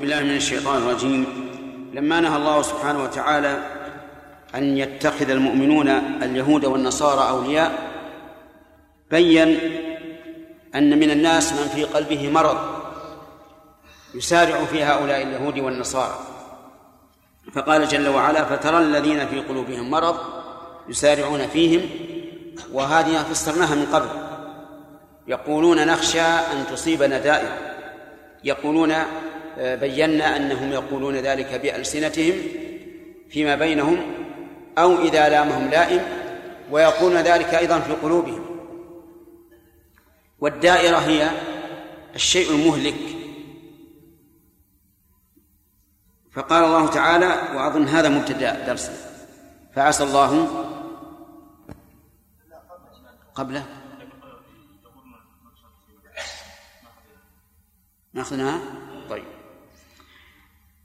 بالله من الشيطان الرجيم. لما نهى الله سبحانه وتعالى أن يتخذ المؤمنون اليهود والنصارى أولياء بين أن من الناس من في قلبه مرض يسارع في هؤلاء اليهود والنصارى. فقال جل وعلا فترى الذين في قلوبهم مرض يسارعون فيهم وهذه فسرناها من قبل. يقولون نخشى أن تصيبنا دائرة. يقولون بينا أنهم يقولون ذلك بألسنتهم فيما بينهم أو إذا لامهم لائم ويقولون ذلك أيضا في قلوبهم. والدائرة هي الشيء المهلك. فقال الله تعالى وأظن هذا مبتدأ درسنا فعسى الله قبله. ناخذناها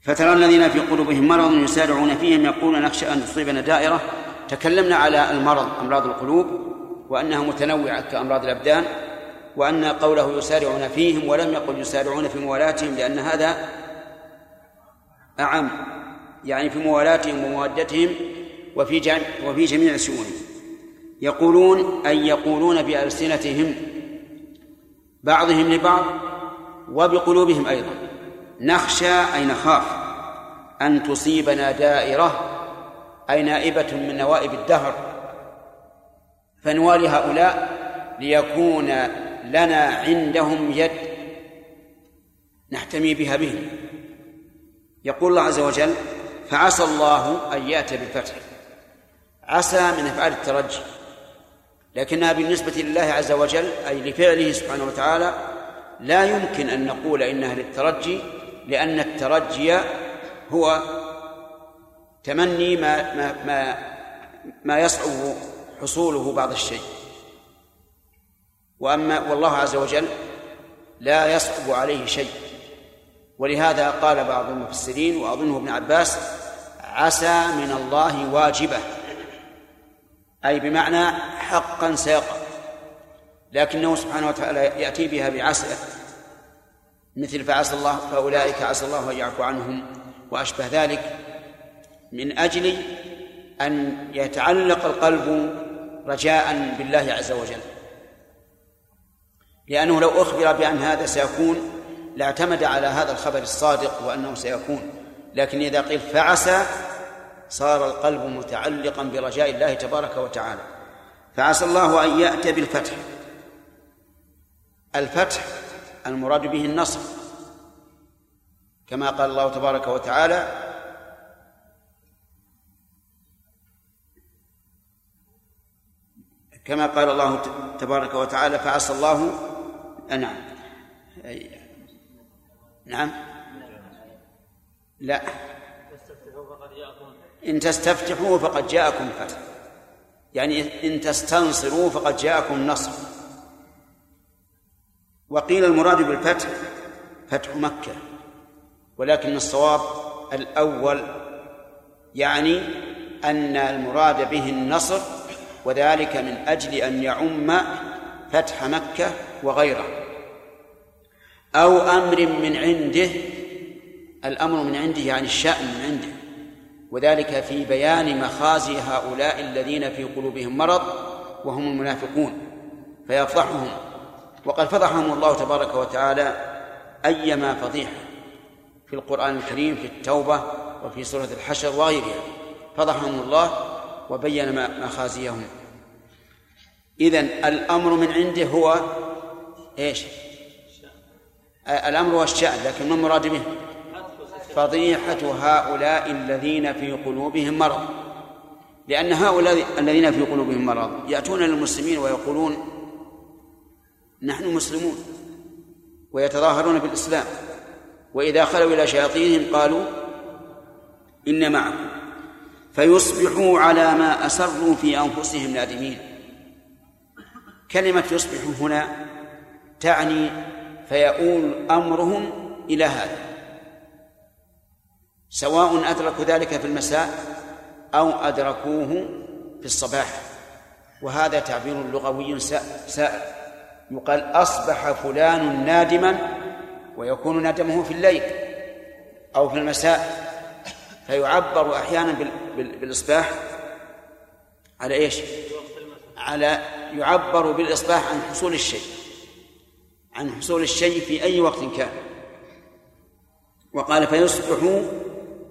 فترى الذين في قلوبهم مرض يسارعون فيهم يقولون نخشى أن تصيبنا دائرة. تكلمنا على المرض أمراض القلوب وأنها متنوعة كأمراض الأبدان وأن قوله يسارعون فيهم ولم يقل يسارعون في موالاتهم لأن هذا أعم يعني في موالاتهم ومودتهم وفي وفي جميع شؤونهم يقولون أي يقولون بألسنتهم بعضهم لبعض وبقلوبهم أيضا. نخشى أي نخاف. أن تصيبنا دائرة أي نائبة من نوائب الدهر. فنوالي هؤلاء ليكون لنا عندهم يد نحتمي بها بهم. يقول الله عز وجل فعسى الله أن يأتي بالفتح. عسى من أفعال الترجي. لكنها بالنسبة لله عز وجل أي لفعله سبحانه وتعالى لا يمكن أن نقول إنها للترجي لأن الترجي هو تمني ما ما ما ما يصعب حصوله بعض الشيء. وأما والله عز وجل لا يصعب عليه شيء. ولهذا قال بعض المفسرين وأظنه ابن عباس عسى من الله واجبة. أي بمعنى حقا سيقع لكنه سبحانه وتعالى يأتي بها بعسى. مثل فعسى الله فأولئك عسى الله أن يعفو عنهم. وأشبه ذلك من أجل أن يتعلق القلب رجاء بالله عز وجل. لأنه لو أخبر بأن هذا سيكون لاعتمد على هذا الخبر الصادق وأنه سيكون. لكن إذا قيل فعسى صار القلب متعلقا برجاء الله تبارك وتعالى. فعسى الله أن يأتي بالفتح. الفتح المراد به النصر. كما قال الله تبارك وتعالى كما قال الله تبارك وتعالى فعسى الله نعم. نعم. لا. إن تستفتحوا فقد جاءكم الفتح يعني إن تستنصروا فقد جاءكم النصر وقيل المراد بالفتح فتح مكة. ولكن الصواب الأول يعني أن المراد به النصر وذلك من أجل أن يعم فتح مكة وغيره أو أمر من عنده الأمر من عنده يعني الشأن من عنده. وذلك في بيان مخازي هؤلاء الذين في قلوبهم مرض وهم المنافقون فيفضحهم. وقد فضحهم الله تبارك وتعالى أيما فضيحة في القرآن الكريم في التوبة وفي سورة الحشر وغيرها فضحهم الله وبين مخازيهم إذن الأمر من عنده هو إيش؟ الأمر والشأن لكن ما المراد به؟ فضيحة هؤلاء الذين في قلوبهم مرض لأن هؤلاء الذين في قلوبهم مرض يأتون للمسلمين ويقولون نحن مسلمون ويتظاهرون بالإسلام. وإذا خلوا إلى شياطينهم قالوا إن معكم. فيصبحوا على ما أسروا في أنفسهم نادمين. كلمة يصبحوا هنا تعني فيؤول أمرهم إلى هذا. سواء أدركوا ذلك في المساء أو أدركوه في الصباح. وهذا تعبير لغوي سائر يقال أصبح فلان نادما ويكون ندمه في الليل أو في المساء فيعبر أحيانا بالإصباح على إيش؟ على يعبر بالإصباح عن حصول الشيء عن حصول الشيء في أي وقت كان. وقال فيصبحوا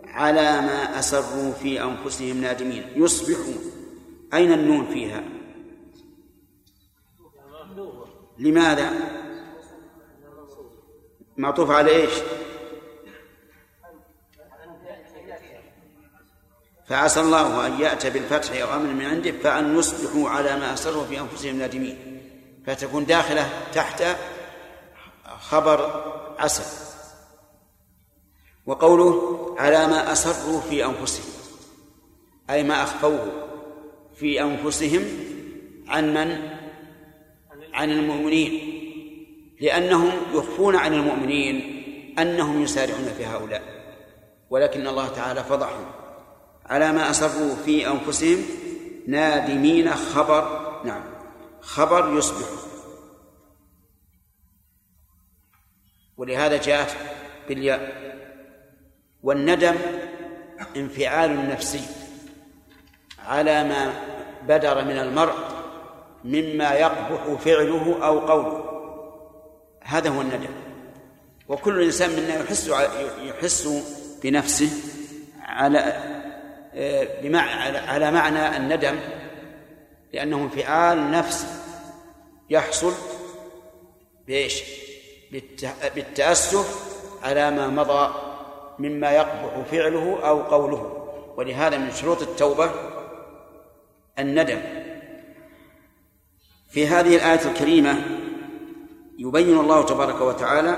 على ما أسروا في أنفسهم نادمين يصبحوا أين النون فيها؟ لماذا؟ معطوف على إيش؟ فعسى الله أن يأتي بالفتح أو أمر من عنده فأن يصبحوا على ما أسروا في أنفسهم نادمين. فتكون داخلة تحت خبر عسى وقوله على ما أسروا في أنفسهم. أي ما أخفوه في أنفسهم عن من؟ عن المؤمنين لأنهم يخفون عن المؤمنين أنهم يسارعون في هؤلاء. ولكن الله تعالى فضحهم على ما أسروا في أنفسهم نادمين خبر نعم خبر يصبح. ولهذا جاءت بالياء والندم انفعال نفسي على ما بدر من المرء مما يقبح فعله أو قوله. هذا هو الندم. وكل إنسان منا يحس يحس بنفسه على على معنى الندم لأنه انفعال نفسي يحصل بإيش؟ بالتأسف على ما مضى مما يقبح فعله أو قوله. ولهذا من شروط التوبة الندم. في هذه الآية الكريمة يبين الله تبارك وتعالى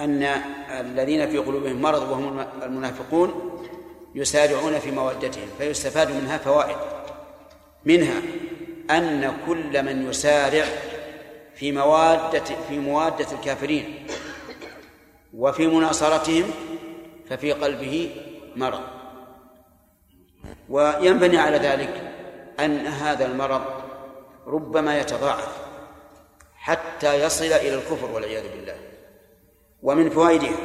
أن الذين في قلوبهم مرض وهم المنافقون يسارعون في مودتهم فيستفاد منها فوائد. منها أن كل من يسارع في موادة في موادة الكافرين وفي مناصرتهم ففي قلبه مرض. وينبني على ذلك أن هذا المرض ربما يتضاعف حتى يصل إلى الكفر والعياذ بالله. ومن فوائدها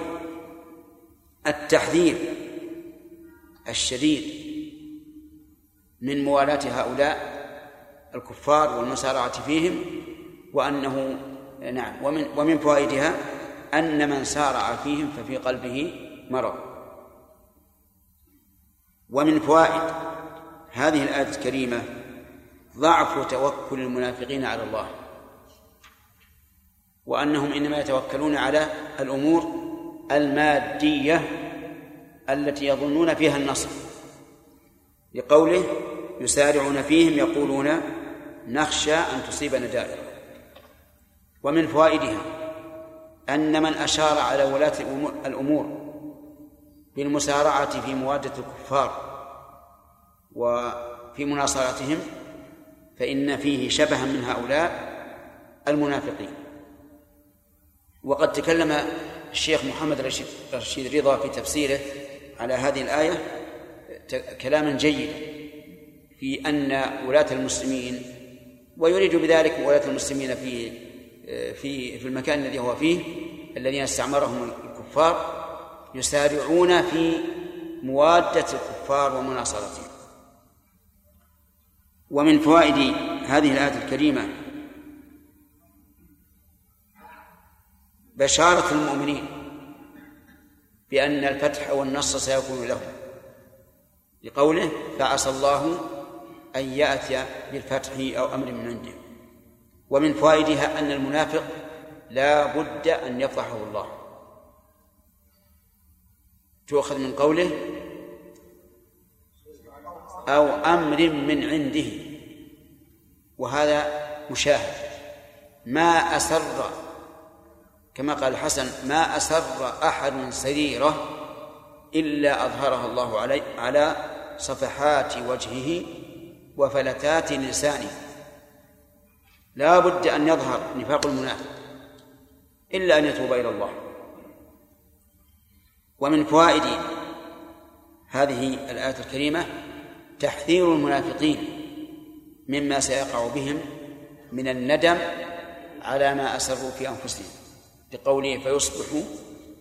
التحذير الشديد من موالاة هؤلاء الكفار والمسارعة فيهم وأنه نعم ومن ومن فوائدها أن من سارع فيهم ففي قلبه مرض. ومن فوائد هذه الآية الكريمة ضعف توكل المنافقين على الله وأنهم إنما يتوكلون على الأمور المادية التي يظنون فيها النصر لقوله يسارعون فيهم يقولون نخشى أن تصيبنا دائرة. ومن فوائدها أن من أشار على ولاة الأمور بالمسارعة في موادة الكفار وفي مناصرتهم فإن فيه شبها من هؤلاء المنافقين. وقد تكلم الشيخ محمد رشيد رضا في تفسيره على هذه الآية كلاما جيدا في أن ولاة المسلمين ويريد بذلك ولاة المسلمين في في في المكان الذي هو فيه الذين استعمرهم الكفار يسارعون في موادة الكفار ومناصرتهم. ومن فوائد هذه الآية الكريمة بشارة المؤمنين بأن الفتح والنصر سيكون لهم. لقوله فعسى الله أن يأتي بالفتح أو أمر من عنده. ومن فوائدها أن المنافق لا بد أن يفضحه الله. تؤخذ من قوله أو أمر من عنده وهذا مشاهد. ما أسر كما قال الحسن ما أسر أحد سريرة إلا أظهرها الله علي على صفحات وجهه وفلتات لسانه. لا بد أن يظهر نفاق المنافق إلا أن يتوب إلى الله. ومن فوائد هذه الآية الكريمة تحذير المنافقين مما سيقع بهم من الندم على ما أسروا في أنفسهم لقوله فيصبحوا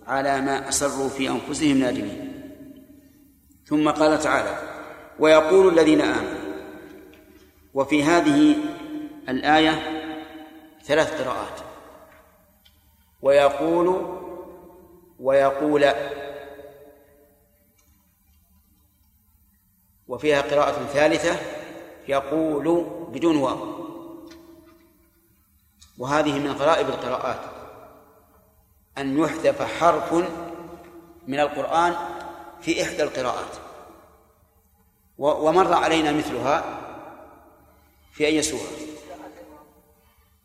على ما أسروا في أنفسهم نادمين. ثم قال تعالى ويقول الذين آمنوا وفي هذه الآية ثلاث قراءات. ويقول ويقول وفيها قراءة ثالثة يقول بدون واو. وهذه من غرائب القراءات. أن يحذف حرف من القرآن في إحدى القراءات. ومر علينا مثلها في أي سورة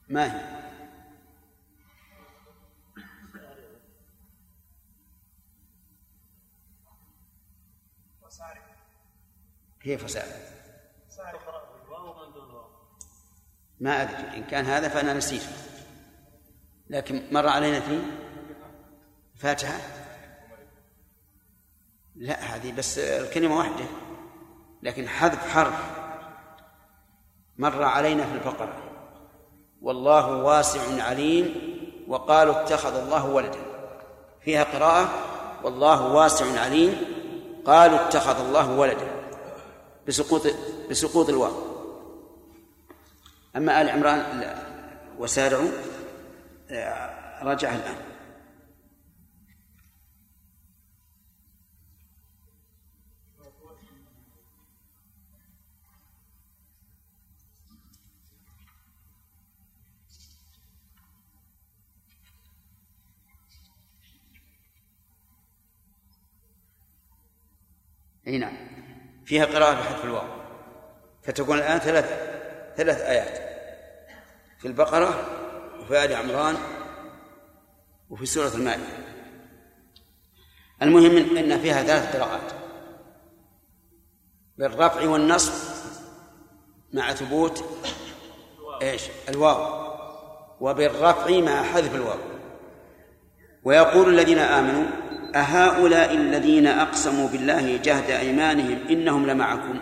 ما هي؟ كيف سارق ما أدري إن كان هذا فأنا نسيت. لكن مر علينا في فاتحة لا هذه بس الكلمة واحدة. لكن حذف حرف مر علينا في البقرة. والله واسع عليم وقالوا اتخذ الله ولدا. فيها قراءة والله واسع عليم قالوا اتخذ الله ولدا. بسقوط بسقوط الواو. أما آل عمران وسارعوا آه، رجع الآن. أي نعم. فيها قراءة بحذف الواو. فتكون الآن ثلاث ثلاث آيات. في البقرة وفي آل عمران وفي سورة المائدة. المهم أن فيها ثلاث قراءات. بالرفع والنصب مع ثبوت إيش؟ الواو. وبالرفع مع حذف الواو. ويقول الذين آمنوا أهؤلاء الذين أقسموا بالله جهد أيمانهم إنهم لمعكم.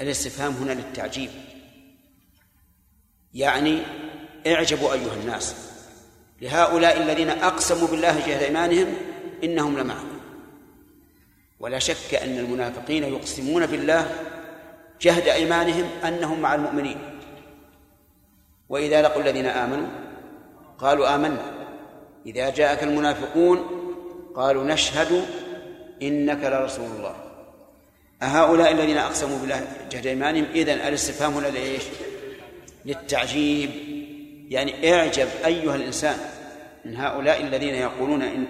الاستفهام هنا للتعجيب. يعني اعجبوا أيها الناس. لهؤلاء الذين أقسموا بالله جهد إيمانهم إنهم لمعكم. ولا شك أن المنافقين يقسمون بالله جهد أيمانهم أنهم مع المؤمنين. وإذا لقوا الذين آمنوا قالوا آمنا. إذا جاءك المنافقون قالوا نشهد إنك لرسول الله. أهؤلاء الذين أقسموا بالله جهد إيمانهم إذن الاستفهام هنا لإيش؟ للتعجيب. يعني اعجب أيها الإنسان من هؤلاء الذين يقولون إن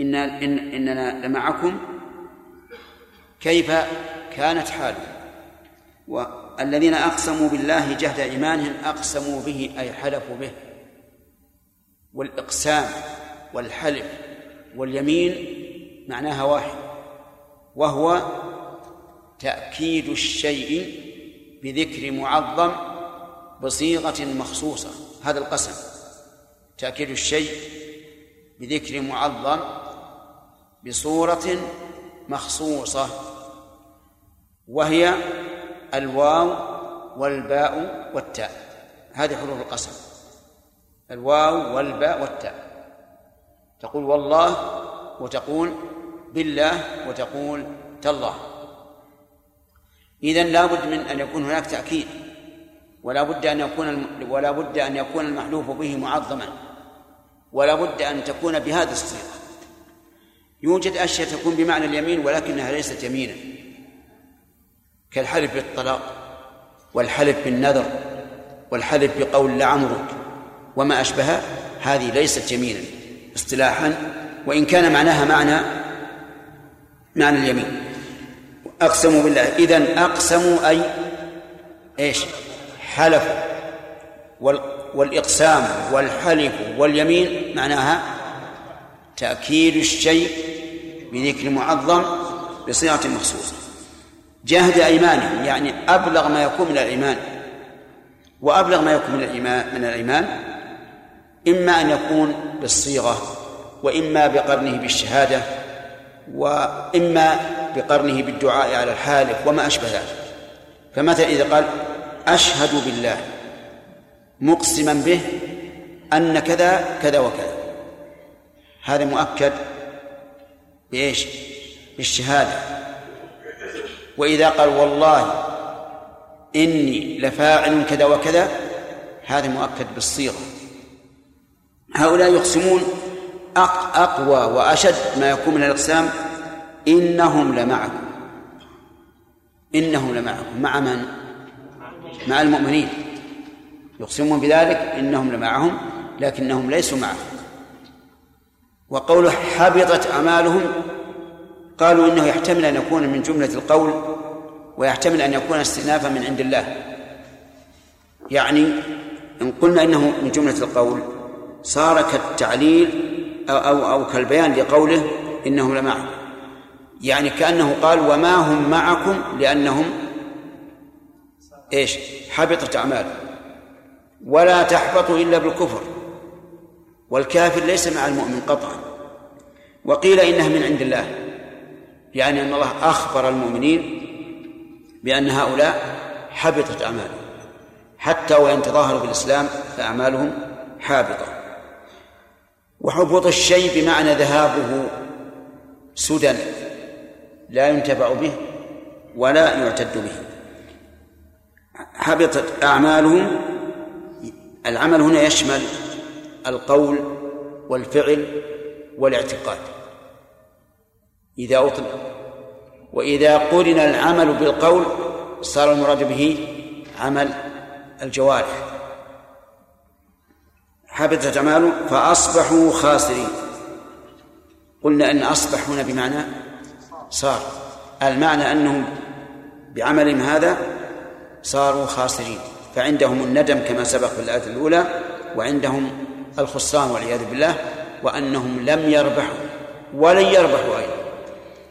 إن إن إننا لمعكم كيف كانت حالهم والذين أقسموا بالله جهد إيمانهم أقسموا به أي حلفوا به. والإقسام والحلف واليمين معناها واحد وهو تأكيد الشيء بذكر معظم بصيغة مخصوصة هذا القسم تأكيد الشيء بذكر معظم بصورة مخصوصة وهي الواو والباء والتاء هذه حروف القسم. الواو والباء والتاء. تقول والله وتقول بالله وتقول تالله. إذن لا بد من أن يكون هناك تأكيد ولا بد أن يكون ولا بد أن يكون المحلوف به معظما ولا بد أن تكون بهذه الصيغة. يوجد أشياء تكون بمعنى اليمين ولكنها ليست يمينا. كالحلف بالطلاق والحلف بالنذر والحلف بقول لعمرك. وما أشبه هذه ليست يمينا اصطلاحا وإن كان معناها معنى معنى اليمين. أقسموا بالله إذن أقسموا أي إيش؟ حلفوا والإقسام والحلف واليمين معناها تأكيد الشيء بذكر معظم بصيغة مخصوصة. جاهد أيمانهم يعني أبلغ ما يكون من الإيمان. وأبلغ ما يكون من الإيمان من الإيمان إما أن يكون بالصيغة وإما بقرنه بالشهادة وإما بقرنه بالدعاء على الحالف وما أشبه ذلك. فمثلا إذا قال أشهد بالله مقسما به أن كذا كذا وكذا. هذا مؤكد بإيش؟ بالشهادة. وإذا قال والله إني لفاعل كذا وكذا هذا مؤكد بالصيغة. هؤلاء يقسمون أقوى وأشد ما يكون من الإقسام إنهم لمعكم. إنهم لمعكم. مع من؟ مع المؤمنين. يقسمون بذلك إنهم لمعهم لكنهم ليسوا معهم وقوله حبطت أعمالهم قالوا إنه يحتمل أن يكون من جملة القول ويحتمل أن يكون استئنافا من عند الله. يعني إن قلنا إنه من جملة القول صار كالتعليل أو, أو, أو كالبيان لقوله إنهم لمعكم يعني كأنه قال وما هم معكم لأنهم إيش؟ حبطت أعمالهم ولا تحبط إلا بالكفر. والكافر ليس مع المؤمن قطعا. وقيل إنها من عند الله. يعني أن الله أخبر المؤمنين بأن هؤلاء حبطت أعمالهم. حتى وإن تظاهروا بالإسلام فأعمالهم حابطة. وحبوط الشيء بمعنى ذهابه سدى لا ينتفع به ولا يعتد به. حبطت أعمالهم العمل هنا يشمل القول والفعل والاعتقاد. إذا أطلق وإذا قرن العمل بالقول صار المراد به عمل الجوارح. حبطت أعمالهم فأصبحوا خاسرين. قلنا أن أصبح هنا بمعنى صار. المعنى أنهم بعملهم هذا صاروا خاسرين. فعندهم الندم كما سبق في الآية الأولى وعندهم الخسران والعياذ بالله وأنهم لم يربحوا ولن يربحوا أيضا.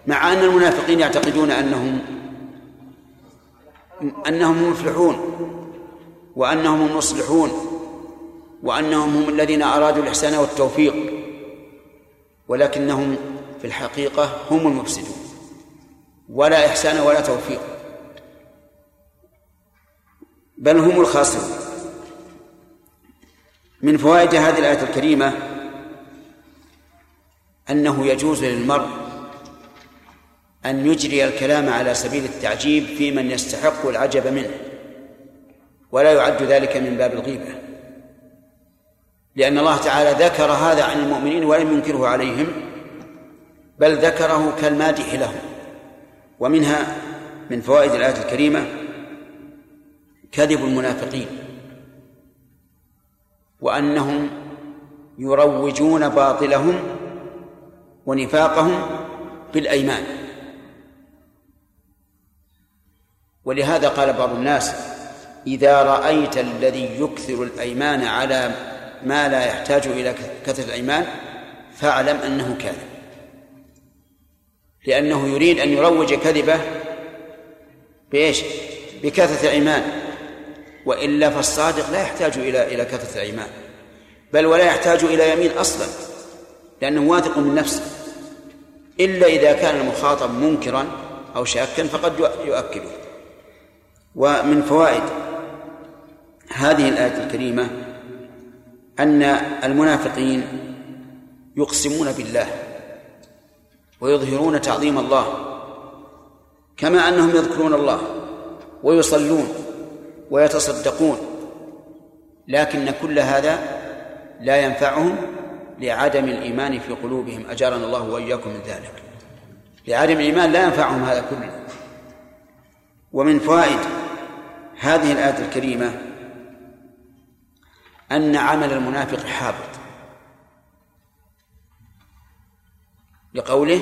مع أن المنافقين يعتقدون أنهم أنهم مفلحون وأنهم المصلحون وأنهم هم الذين أرادوا الإحسان والتوفيق ولكنهم في الحقيقة هم المفسدون. ولا إحسان ولا توفيق. بل هم الخاسرون. من فوائد هذه الآية الكريمة أنه يجوز للمرء أن يجري الكلام على سبيل التعجيب في من يستحق العجب منه ولا يعد ذلك من باب الغيبة. لأن الله تعالى ذكر هذا عن المؤمنين ولم ينكره عليهم بل ذكره كالمادح لهم ومنها من فوائد الآية الكريمة كذب المنافقين وأنهم يروجون باطلهم ونفاقهم بالأيمان. ولهذا قال بعض الناس إذا رأيت الذي يكثر الأيمان على ما لا يحتاج إلى كثرة الأيمان فاعلم أنه كاذب. لأنه يريد أن يروج كذبه بإيش؟ بكثرة الأيمان. وإلا فالصادق لا يحتاج إلى إلى كثرة الأيمان. بل ولا يحتاج إلى يمين أصلا لأنه واثق من نفسه. إلا إذا كان المخاطب منكرا أو شاكا فقد يؤكده. ومن فوائد هذه الآية الكريمة أن المنافقين يقسمون بالله ويظهرون تعظيم الله كما أنهم يذكرون الله ويصلون ويتصدقون لكن كل هذا لا ينفعهم لعدم الإيمان في قلوبهم. أجارنا الله وإياكم من ذلك. لعدم الإيمان لا ينفعهم هذا كله. ومن فوائد هذه الآية الكريمة أن عمل المنافق حابط. لقوله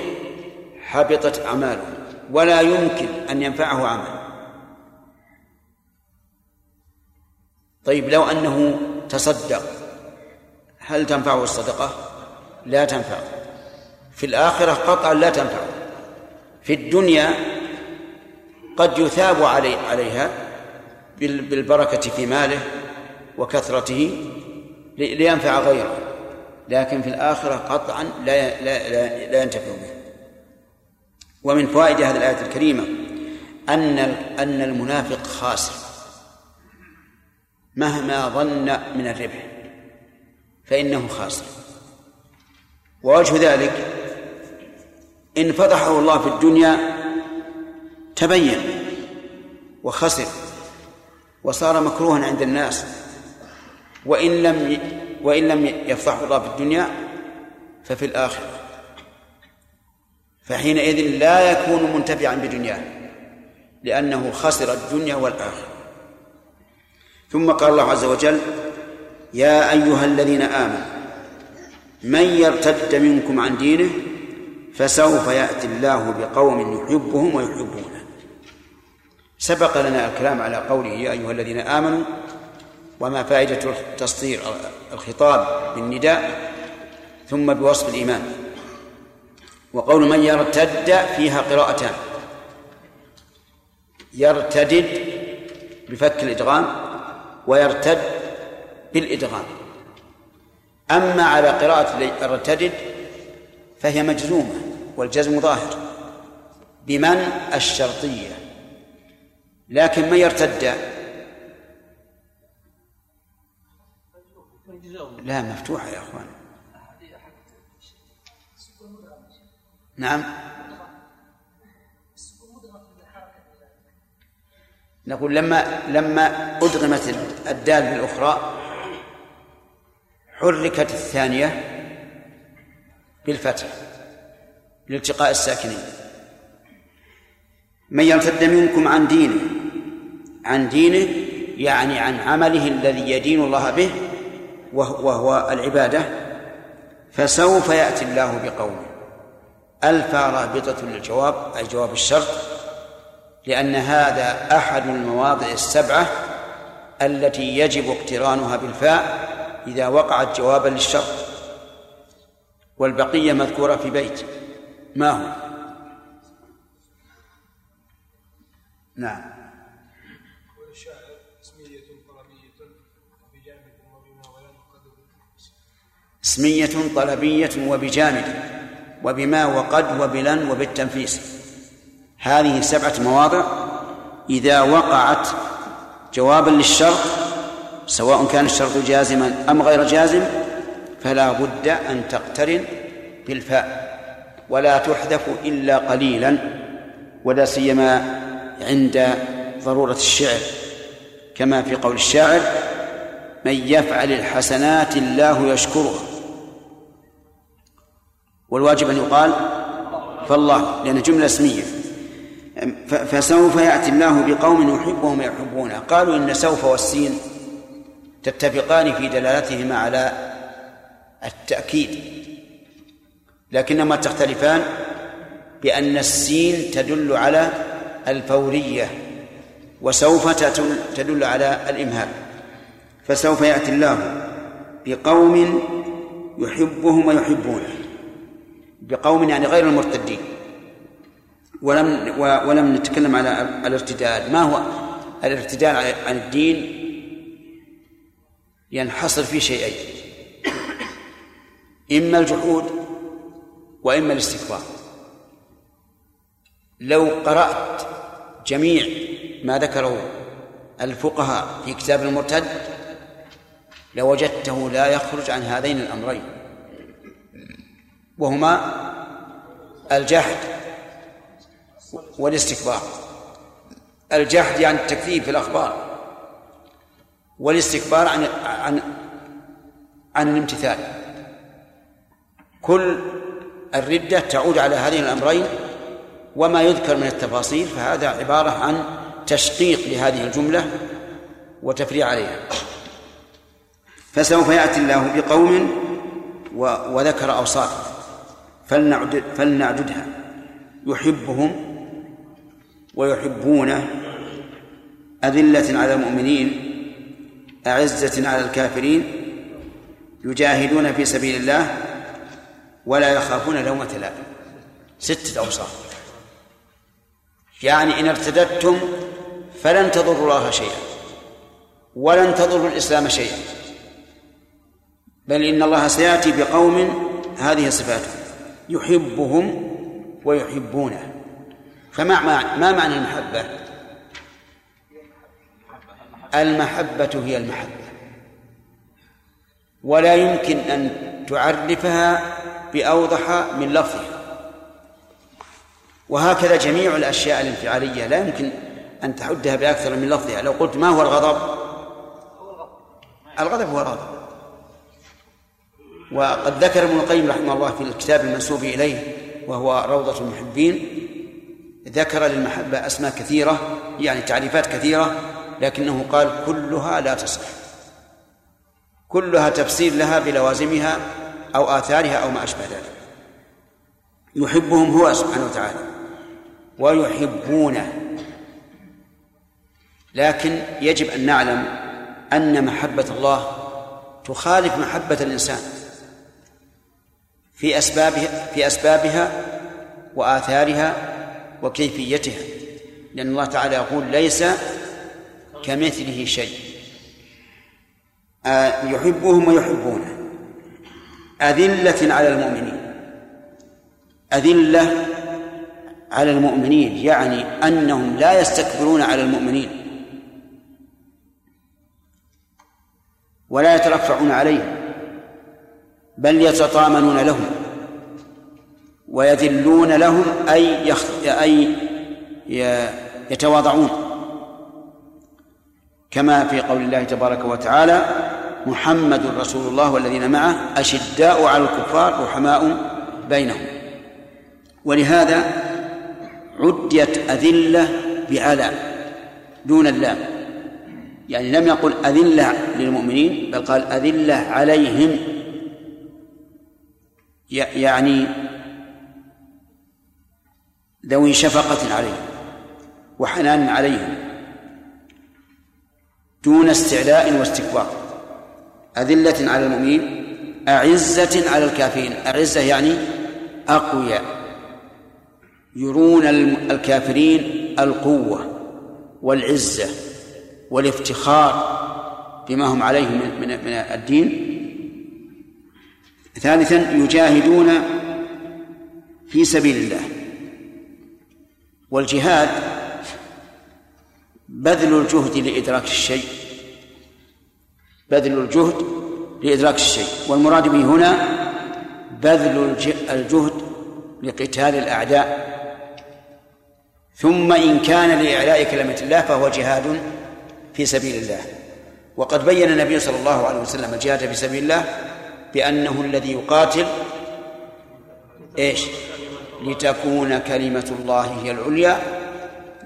حبطت أعماله ولا يمكن أن ينفعه عمل. طيب لو أنه تصدق هل تنفعه الصدقة؟ لا تنفع. في الآخرة قطعا لا تنفع. في الدنيا قد يثاب علي عليها بالبركة في ماله وكثرته لينفع غيره لكن في الآخرة قطعا لا لا لا, لا ينتفع به. ومن فوائد هذه الآية الكريمة أن أن المنافق خاسر مهما ظن من الربح فإنه خاسر. ووجه ذلك إن فضحه الله في الدنيا تبين وخسر وصار مكروها عند الناس. وإن لم وإن لم يفضحه الله في الدنيا ففي الآخرة. فحينئذ لا يكون منتفعا بدنياه لأنه خسر الدنيا والآخرة. ثم قال الله عز وجل يا أيها الذين آمنوا من يرتد منكم عن دينه فسوف يأتي الله بقوم يحبهم ويحبونه. سبق لنا الكلام على قوله يا أيها الذين آمنوا وما فائدة تصدير الخطاب بالنداء ثم بوصف الإيمان. وقول من يرتد فيها قراءتان. يرتدد بفك الإدغام ويرتد بالإدغام. أما على قراءة يرتدد فهي مجزومة والجزم ظاهر بمن الشرطية. لكن من يرتد لا مفتوحة يا أخوان. نعم. نقول لما لما أدغمت الدال بالأخرى حركت الثانية بالفتح لالتقاء الساكنين. من يرتد منكم عن دينه عن دينه يعني عن عمله الذي يدين الله به وهو العبادة فسوف يأتي الله بقومه ألف رابطة للجواب أي جواب الشرط لأن هذا أحد المواضع السبعة التي يجب اقترانها بالفاء إذا وقعت جوابا للشرط. والبقية مذكورة في بيت. ما هو؟ نعم. اسمية طلبية وبجامد وبما وقد وبلن وبالتنفيس. هذه سبعة مواضع. إذا وقعت جوابا للشرط سواء كان الشرط جازما أم غير جازم فلا بد أن تقترن بالفاء. ولا تحذف إلا قليلا ولا سيما عند ضرورة الشعر. كما في قول الشاعر من يفعل الحسنات الله يشكرها والواجب أن يقال فالله لأن جملة اسمية. فسوف يأتي الله بقوم يحبهم يحبونه قالوا إن سوف والسين تتفقان في دلالتهما على التأكيد. لكنهما تختلفان بأن السين تدل على الفورية وسوف تدل على الإمهال. فسوف يأتي الله بقوم يحبهم ويحبونه. بقوم يعني غير المرتدين. ولم ولم نتكلم على الارتداد. ما هو الارتداد عن الدين؟ ينحصر في شيئين. إما الجحود وإما الاستكبار. لو قرأت جميع ما ذكره الفقهاء في كتاب المرتد لوجدته لا يخرج عن هذين الأمرين. وهما الجحد والاستكبار. الجحد يعني التكذيب في الأخبار والاستكبار عن عن عن الامتثال. كل الردة تعود على هذين الأمرين وما يذكر من التفاصيل فهذا عبارة عن تشقيق لهذه الجملة وتفريع عليها. فسوف يأتي الله بقوم وذكر أوصافه فلنعدد فلنعددها. يحبهم ويحبونه أذلة على المؤمنين أعزة على الكافرين يجاهدون في سبيل الله ولا يخافون لومة لائم. ستة أوصاف. يعني إن ارتدتم فلن تضروا الله شيئا ولن تضروا الإسلام شيئا. بل إن الله سيأتي بقوم هذه صفاته يحبهم ويحبونه. فما ما معنى المحبة؟ المحبة هي المحبة. ولا يمكن أن تعرفها بأوضح من لفظها. وهكذا جميع الأشياء الانفعالية لا يمكن أن تحدها بأكثر من لفظها. لو قلت ما هو الغضب. الغضب هو الغضب. وقد ذكر ابن القيم رحمه الله في الكتاب المنسوب إليه وهو روضة المحبين. ذكر للمحبة أسماء كثيرة يعني تعريفات كثيرة لكنه قال كلها لا تصح. كلها تفسير لها بلوازمها أو آثارها أو ما أشبه ذلك. يحبهم هو سبحانه وتعالى ويحبونه. لكن يجب أن نعلم أن محبة الله تخالف محبة الإنسان. في أسبابها في أسبابها وآثارها وكيفيتها. لأن الله تعالى يقول ليس كمثله شيء. آه، يحبهم ويحبونه. أذلة على المؤمنين. أذلة على المؤمنين يعني أنهم لا يستكبرون على المؤمنين. ولا يترفعون عليهم. بل يتطامنون لهم ويذلون لهم أي يخ... أي يتواضعون. كما في قول الله تبارك وتعالى محمد رسول الله والذين معه أشداء على الكفار رحماء بينهم. ولهذا عديت أذلة بعلى دون اللام يعني لم يقل أذلة للمؤمنين بل قال أذلة عليهم. يعني ذوي شفقة عليهم وحنان عليهم دون استعلاء واستكبار أذلة على المؤمنين أعزة على الكافرين. أعزة يعني أقوياء يرون الكافرين القوة والعزة والافتخار بما هم عليه من من الدين. ثالثا يجاهدون في سبيل الله. والجهاد بذل الجهد لإدراك الشيء. بذل الجهد لإدراك الشيء. والمراد به هنا بذل الجهد لقتال الأعداء. ثم إن كان لإعلاء كلمة الله فهو جهاد في سبيل الله. وقد بين النبي صلى الله عليه وسلم الجهاد في سبيل الله بأنه الذي يقاتل إيش؟ لتكون كلمة الله هي العليا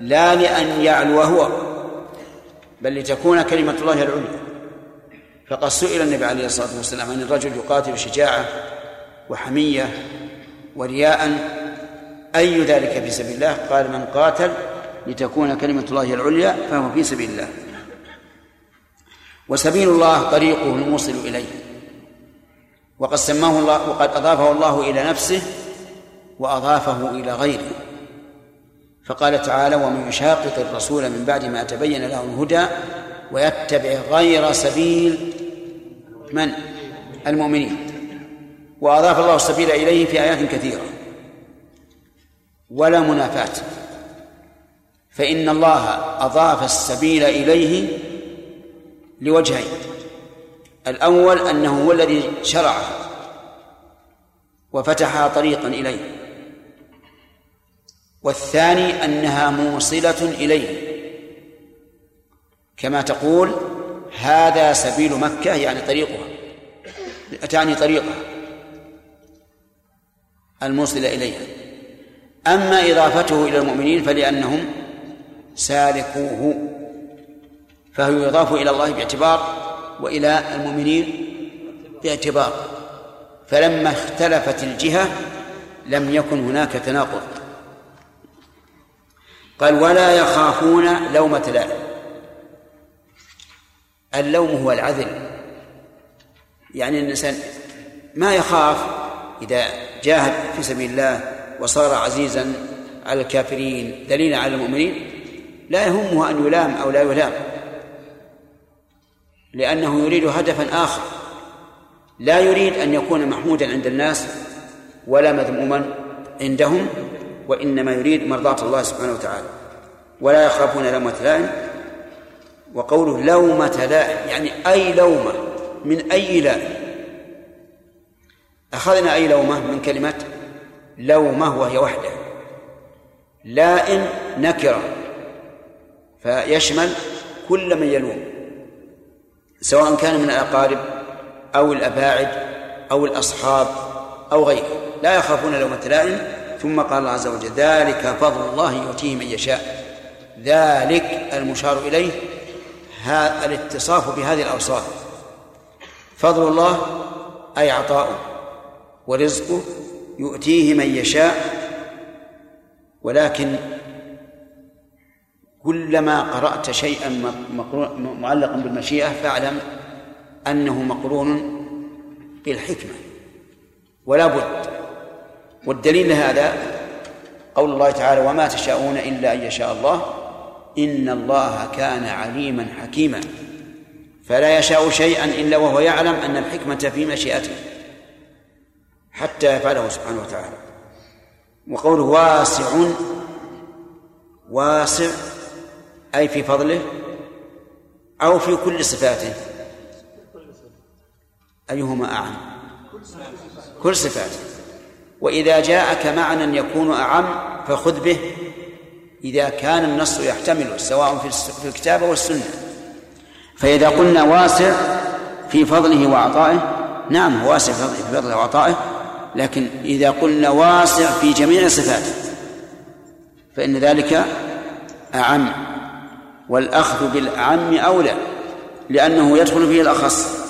لا لأن يعلو هو بل لتكون كلمة الله هي العليا. فقد سئل النبي عليه الصلاة والسلام عن الرجل يقاتل شجاعة وحمية ورياء أي ذلك في سبيل الله؟ قال من قاتل لتكون كلمة الله هي العليا فهو في سبيل الله. وسبيل الله طريقه الموصل إليه. وقد سماه الله وقد أضافه الله إلى نفسه وأضافه إلى غيره. فقال تعالى ومن يشاقق الرسول من بعد ما تبين له الهدى ويتبع غير سبيل من؟ المؤمنين. وأضاف الله السبيل إليه في آيات كثيرة. ولا منافاة. فإن الله أضاف السبيل إليه لوجهين. الأول أنه هو الذي شرعه وفتح طريقا إليه. والثاني أنها موصلة إليه. كما تقول هذا سبيل مكة يعني طريقها. تعني طريقها. الموصل إليها. أما إضافته إلى المؤمنين فلأنهم سالكوه فهو يضاف إلى الله باعتبار وإلى المؤمنين باعتبار فلما اختلفت الجهة لم يكن هناك تناقض. قال ولا يخافون لومة لائم. اللوم هو العذل. يعني الإنسان ما يخاف إذا جاهد في سبيل الله وصار عزيزا على الكافرين دليلا على المؤمنين لا يهمه أن يلام أو لا يلام. لأنه يريد هدفا آخر. لا يريد أن يكون محمودا عند الناس ولا مذموما عندهم وإنما يريد مرضاة الله سبحانه وتعالى. ولا يخافون لومة لائم. وقوله لومة لائم يعني أي لومة من أي لائم. أخذنا أي لومة من كلمة لومة وهي وحدة. لائن نكرة فيشمل كل من يلوم. سواء كان من الأقارب أو الأباعد أو الأصحاب أو غيره. لا يخافون لومة لائم. ثم قال الله عز وجل ذلك فضل الله يؤتيه من يشاء. ذلك المشار إليه الاتصاف بهذه الأوصاف. فضل الله أي عطاؤه ورزقه يؤتيه من يشاء. ولكن كلما قرأت شيئا معلقا بالمشيئة فاعلم أنه مقرون بالحكمة. ولا بد والدليل لهذا قول الله تعالى وما تشاءون إلا أن يشاء الله إن الله كان عليما حكيما. فلا يشاء شيئا إلا وهو يعلم أن الحكمة في مشيئته حتى يفعله سبحانه وتعالى. وقوله واسع واسع أي في فضله أو في كل صفاته؟ أيهما أعم؟ كل صفاته. وإذا جاءك معنى يكون أعم فخذ به. إذا كان النص يحتمله سواء في الكتاب والسنة فإذا قلنا واسع في فضله وعطائه نعم واسع في فضله وعطائه لكن إذا قلنا واسع في جميع صفاته فإن ذلك أعم. والأخذ بالأعم أولى لأنه يدخل فيه الأخص.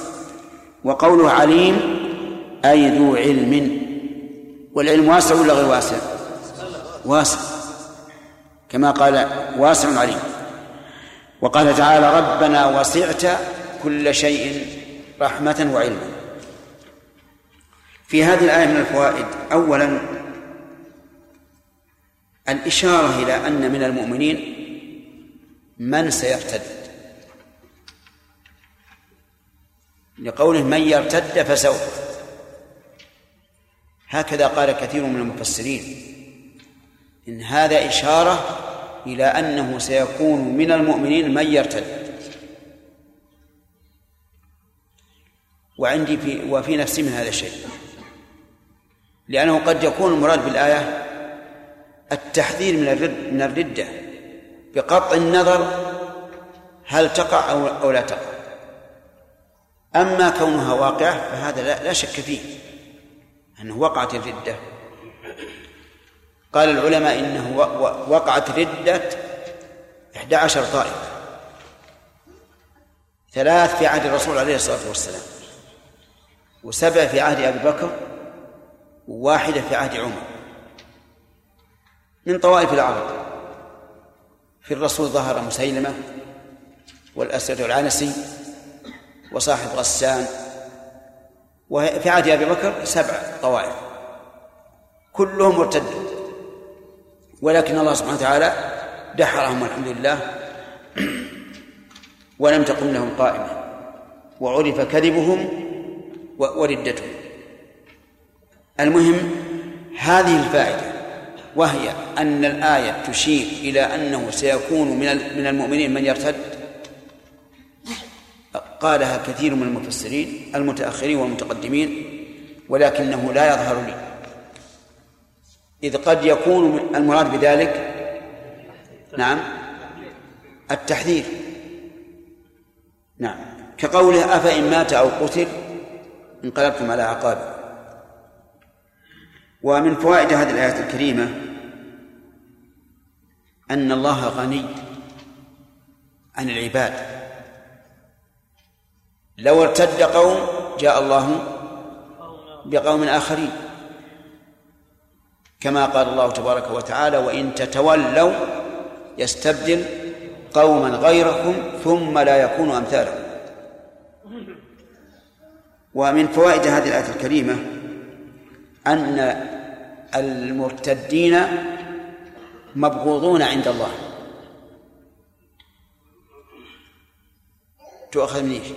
وقوله عليم أي ذو علم. والعلم واسع ولا غير واسع؟ واسع. كما قال واسع عليم. وقال تعالى ربنا وسعت كل شيء رحمة وعلما. في هذه الآية من الفوائد أولا الإشارة إلى أن من المؤمنين من سيرتد؟ لقوله من يرتد فسوف. هكذا قال كثير من المفسرين. إن هذا إشارة إلى أنه سيكون من المؤمنين من يرتد. وعندي في وفي نفسي من هذا الشيء. لأنه قد يكون المراد بالآية التحذير من الرد من الردة. بقطع النظر هل تقع أو لا تقع. أما كونها واقعة فهذا لا, لا شك فيه أنه وقعت الردة. قال العلماء إنه وقعت ردة إحدى عشر طائفة. ثلاث في عهد الرسول عليه الصلاة والسلام وسبع في عهد أبي بكر وواحدة في عهد عمر. من طوائف العرب. في الرسول ظهر مسيلمة والأسد العنسي وصاحب غسان وفي عهد أبي بكر سبع طوائف كلهم مرتدون ولكن الله سبحانه وتعالى دحرهم والحمد لله ولم تقم لهم قائمة وعرف كذبهم وردتهم. المهم هذه الفائدة وهي أن الآية تشير إلى أنه سيكون من من المؤمنين من يرتد. قالها كثير من المفسرين المتأخرين والمتقدمين ولكنه لا يظهر لي. إذ قد يكون المراد بذلك نعم التحذير. نعم. كقوله أفإن مات أو قتل انقلبتم على عقابه. ومن فوائد هذه الآية الكريمة أن الله غني عن العباد. لو ارتد قوم جاء الله بقوم آخرين. كما قال الله تبارك وتعالى وإن تتولوا يستبدل قوما غيركم ثم لا يكونوا أمثالكم ومن فوائد هذه الآية الكريمة أن المرتدين مبغوضون عند الله. تؤخذ منيش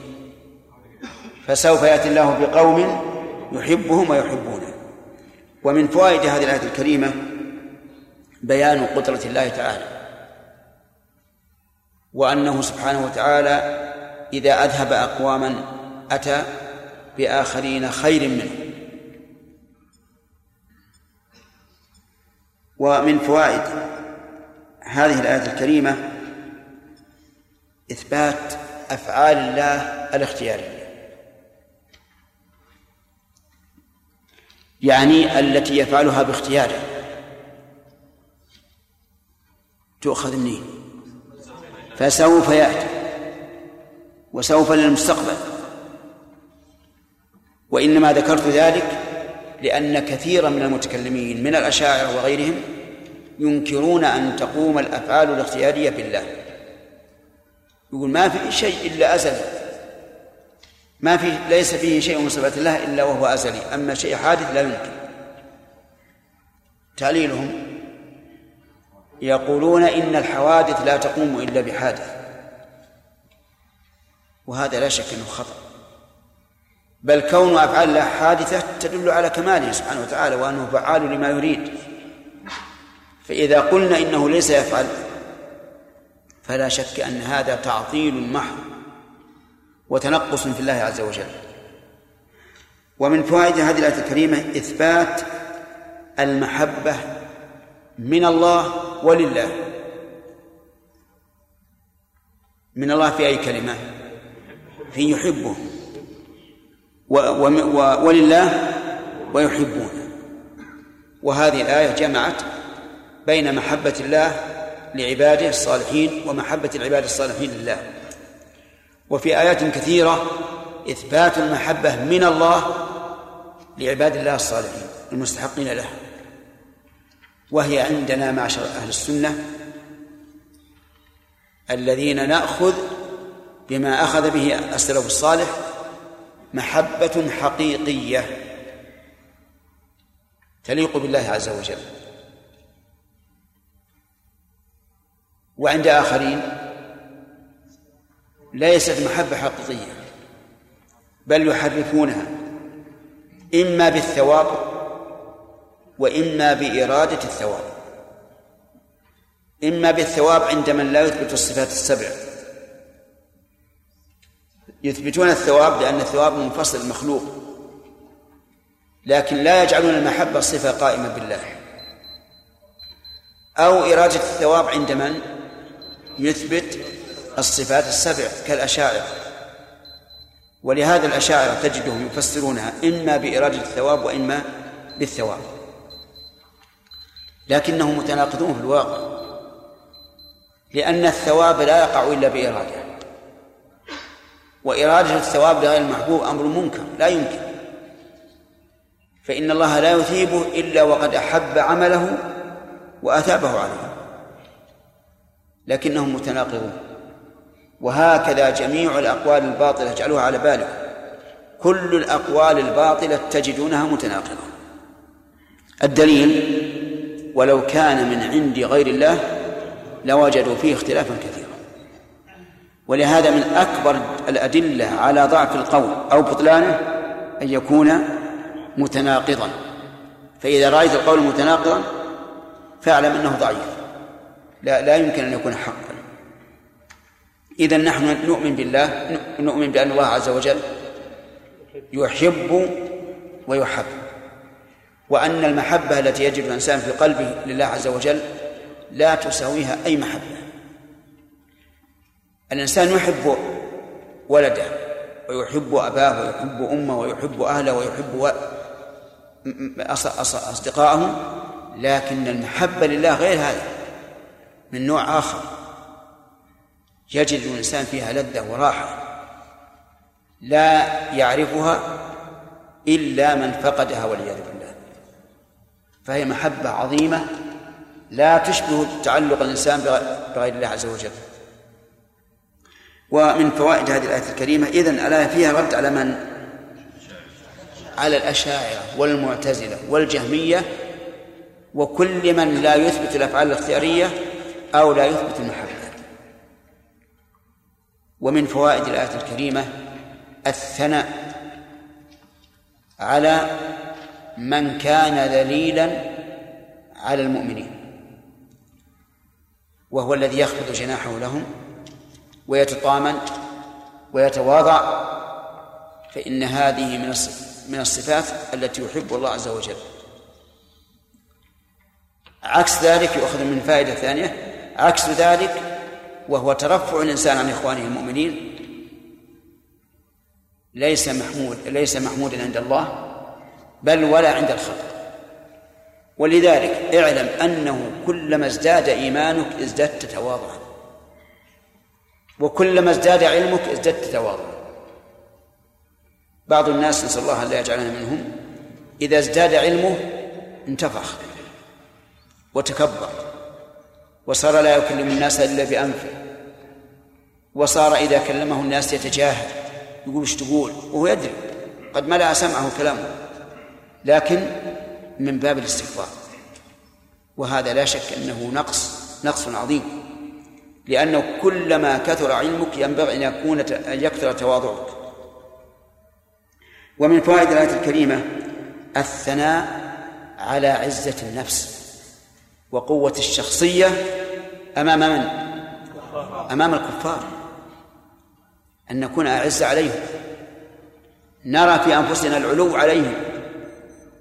فسوف يأتي الله بقوم يحبهم ويحبونه. ومن فوائد هذه الآية الكريمة بيان قدرة الله تعالى. وأنه سبحانه وتعالى إذا أذهب أقواما أتى بآخرين خير منه. ومن فوائد هذه الآية الكريمة إثبات أفعال الله الاختيارية. يعني التي يفعلها باختياره. تؤخذ منين؟ فسوف يأتي. وسوف للمستقبل. وإنما ذكرت ذلك لأن كثيرا من المتكلمين من الأشاعرة وغيرهم ينكرون أن تقوم الأفعال الاختيارية بالله. يقول ما في شيء إلا أزلي. ما في ليس فيه شيء من صفات الله إلا وهو أزلي. أما شيء حادث لا يمكن. تعليلهم يقولون إن الحوادث لا تقوم إلا بحادث. وهذا لا شك أنه خطأ. بل كون أفعال الله حادثة تدل على كماله سبحانه وتعالى وأنه فعال لما يريد. فإذا قلنا إنه ليس يفعل فلا شك أن هذا تعطيل محض وتنقص في الله عز وجل. ومن فوائد هذه الآية الكريمة إثبات المحبة من الله ولله. من الله في أي كلمة؟ في يحبه. ولله ويحبونه وهذه الآية جمعت بين محبة الله لعباده الصالحين ومحبة العباد الصالحين لله. وفي آيات كثيرة إثبات المحبة من الله لعباد الله الصالحين المستحقين له. وهي عندنا معشر أهل السنة الذين نأخذ بما أخذ به السلف الصالح محبة حقيقية تليق بالله عز وجل. وعند آخرين ليست محبة حقيقية بل يحرفونها إما بالثواب وإما بإرادة الثواب. إما بالثواب عند من لا يثبت الصفات السبع. يثبتون الثواب لأن الثواب منفصل مخلوق لكن لا يجعلون المحبة صفة قائمة بالله. أو إرادة الثواب عند من؟ يثبت الصفات السبع كالأشاعرة. ولهذا الأشاعرة تجدهم يفسرونها إما بإرادة الثواب وإما بالثواب. لكنهم متناقضون في الواقع لأن الثواب لا يقع إلا بإرادة وإرادة الثواب لغير المحبوب أمر منكر لا يمكن. فإن الله لا يثيبه إلا وقد أحب عمله وأثابه عليه. لكنهم متناقضون. وهكذا جميع الأقوال الباطلة اجعلوها على بالك كل الأقوال الباطلة تجدونها متناقضة. الدليل ولو كان من عند غير الله لوجدوا فيه اختلافا كثيرا. ولهذا من أكبر الأدلة على ضعف القول أو بطلانه أن يكون متناقضا. فإذا رأيت القول متناقضا فاعلم أنه ضعيف. لا لا يمكن أن يكون حقا. إذا نحن نؤمن بالله نؤمن بأن الله عز وجل يحب ويحب. وأن المحبة التي يجد الإنسان في قلبه لله عز وجل لا تساويها أي محبة. الإنسان يحب ولده ويحب أباه ويحب أمه ويحب أهله ويحب أصدقائه لكن المحبة لله غير هذا من نوع آخر. يجد الإنسان فيها لذة وراحة لا يعرفها إلا من فقدها والعياذ بالله. فهي محبة عظيمة لا تشبه تعلق الإنسان بغير الله عز وجل. ومن فوائد هذه الآية الكريمة إذن الآية فيها رد على من؟ على الأشاعرة والمعتزلة والجهمية وكل من لا يثبت الأفعال الاختيارية أو لا يثبت المحبة ومن فوائد الآية الكريمة الثناء على من كان ذليلا على المؤمنين وهو الذي يخفض جناحه لهم ويتطامن ويتواضع فإن هذه من من الصفات التي يحب الله عز وجل. عكس ذلك يؤخذ من فائدة ثانية. عكس ذلك وهو ترفع الإنسان عن إخوانه المؤمنين ليس محمود ليس محمودا عند الله بل ولا عند الخلق. ولذلك اعلم أنه كلما ازداد إيمانك ازددت تواضعا. وكلما ازداد علمك ازددت تواضعا بعض الناس نسأل الله أن لا يجعلنا منهم. إذا ازداد علمه انتفخ وتكبر وصار لا يكلم الناس إلا بأنفه. وصار إذا كلمه الناس يتجاهل يقول إيش تقول؟ وهو يدري قد ملأ سمعه كلامه. لكن من باب الاستكبار وهذا لا شك أنه نقص نقص عظيم. لأنه كلما كثر علمك ينبغي أن يكون أن يكثر تواضعك. ومن فوائد الآية الكريمة الثناء على عزة النفس وقوة الشخصية أمام من؟ أمام الكفار. أن نكون أعز عليهم. نرى في أنفسنا العلو عليهم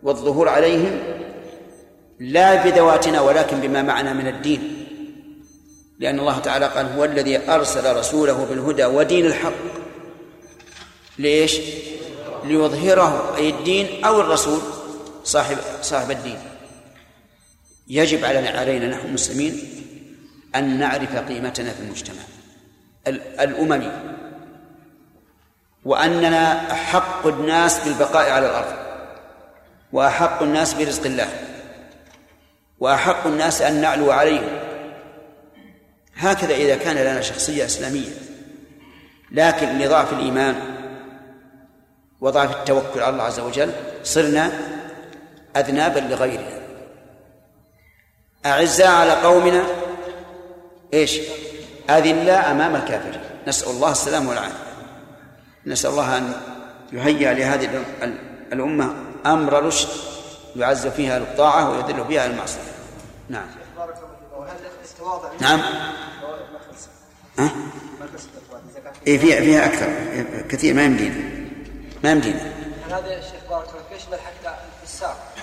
والظهور عليهم لا بذواتنا ولكن بما معنا من الدين. لأن الله تعالى قال هو الذي أرسل رسوله بالهدى ودين الحق. ليش؟ ليظهره أي الدين أو الرسول صاحب صاحب الدين. يجب علينا نحن المسلمين أن نعرف قيمتنا في المجتمع الأممي وأننا أحق الناس بالبقاء على الأرض وأحق الناس برزق الله وأحق الناس أن نعلو عليهم. هكذا إذا كان لنا شخصية إسلامية لكن لضعف الإيمان وضعف التوكل على الله عز وجل صرنا أذنابا لغيرنا. أعزاء على قومنا إيش؟ أذلاء أمام الكافرين. نسأل الله السلام والعافية. نسأل الله أن يهيئ لهذه الأمة أمر رشد يعز فيها الطاعة ويذل بها المعصية نعم. نعم. ها؟ إيه فيها فيها أكثر. كثير ما يمدينا ما يمدينا هذا يا شيخ بارك الله فيك يشمل حتى الساق؟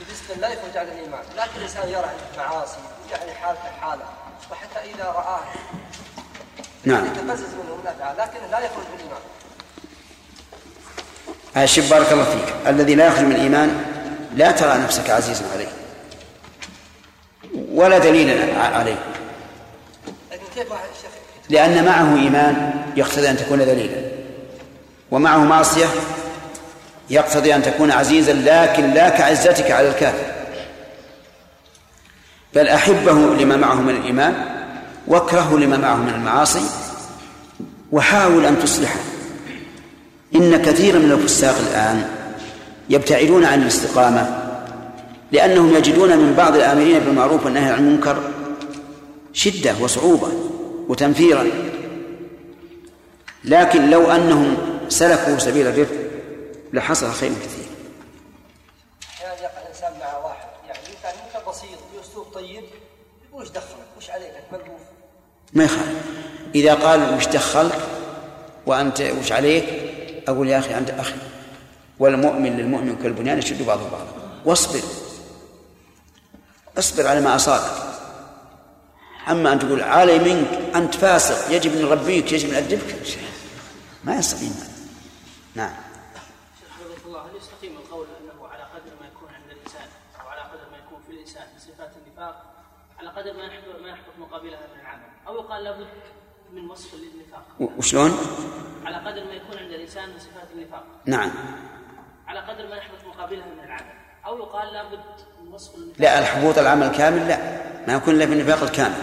بالنسبة لا يخرج عن الإيمان. لكن الإنسان يرى معاصي يعني حالته حالة وحتى إذا رآه. نعم. يتقزز منه من لكن لا يخرج من الإيمان شوف بارك الله فيك. الذي لا يخرج من الإيمان لا ترى نفسك عزيزا عليه. ولا دليلا عليه. لأن معه إيمان يقتضي أن تكون دليلا. ومعه معصية يقتضي أن تكون عزيزا لكن لا كعزتك على الكافر. بل أحبه لما معه من الإيمان وأكرهه لما معه من المعاصي. وحاول أن تصلحه إن كثيرا من الفساق الآن يبتعدون عن الاستقامة لأنهم يجدون من بعض الآمرين بالمعروف والنهي عن المنكر شدة وصعوبة وتنفيرا. لكن لو أنهم سلكوا سبيل الرفق لحصل خير كثير. أحيانا يقع الإنسان مع واحد يعني كان منكر بسيط بأسلوب طيب يقول وش دخلك؟ وش عليك؟ ملهوف ما يخالف. إذا قال وش دخلك وأنت وش عليك أقول يا أخي أنت أخي والمؤمن للمؤمن كالبنيان يشد بعضه بعضا. واصبر. اصبر على ما أصابك. أما أن تقول علي منك أنت فاسق يجب أن نربيك يجب أن نأدبك ما يستقيم نعم الله هل يستقيم القول انه على قدر ما يكون عند الانسان أو على قدر ما يكون في الانسان من صفات النفاق على قدر ما يحدث ما يحدث مقابلها من العمل أو يقال لابد من وصف للنفاق وشلون؟ على قدر ما يكون عند الإنسان من صفات النفاق. نعم. على قدر ما يحدث مقابلها من العمل. أو يقال لابد من وصف النفاق. لا الحبوط العمل كامل لا ما يكون إلا في النفاق الكامل.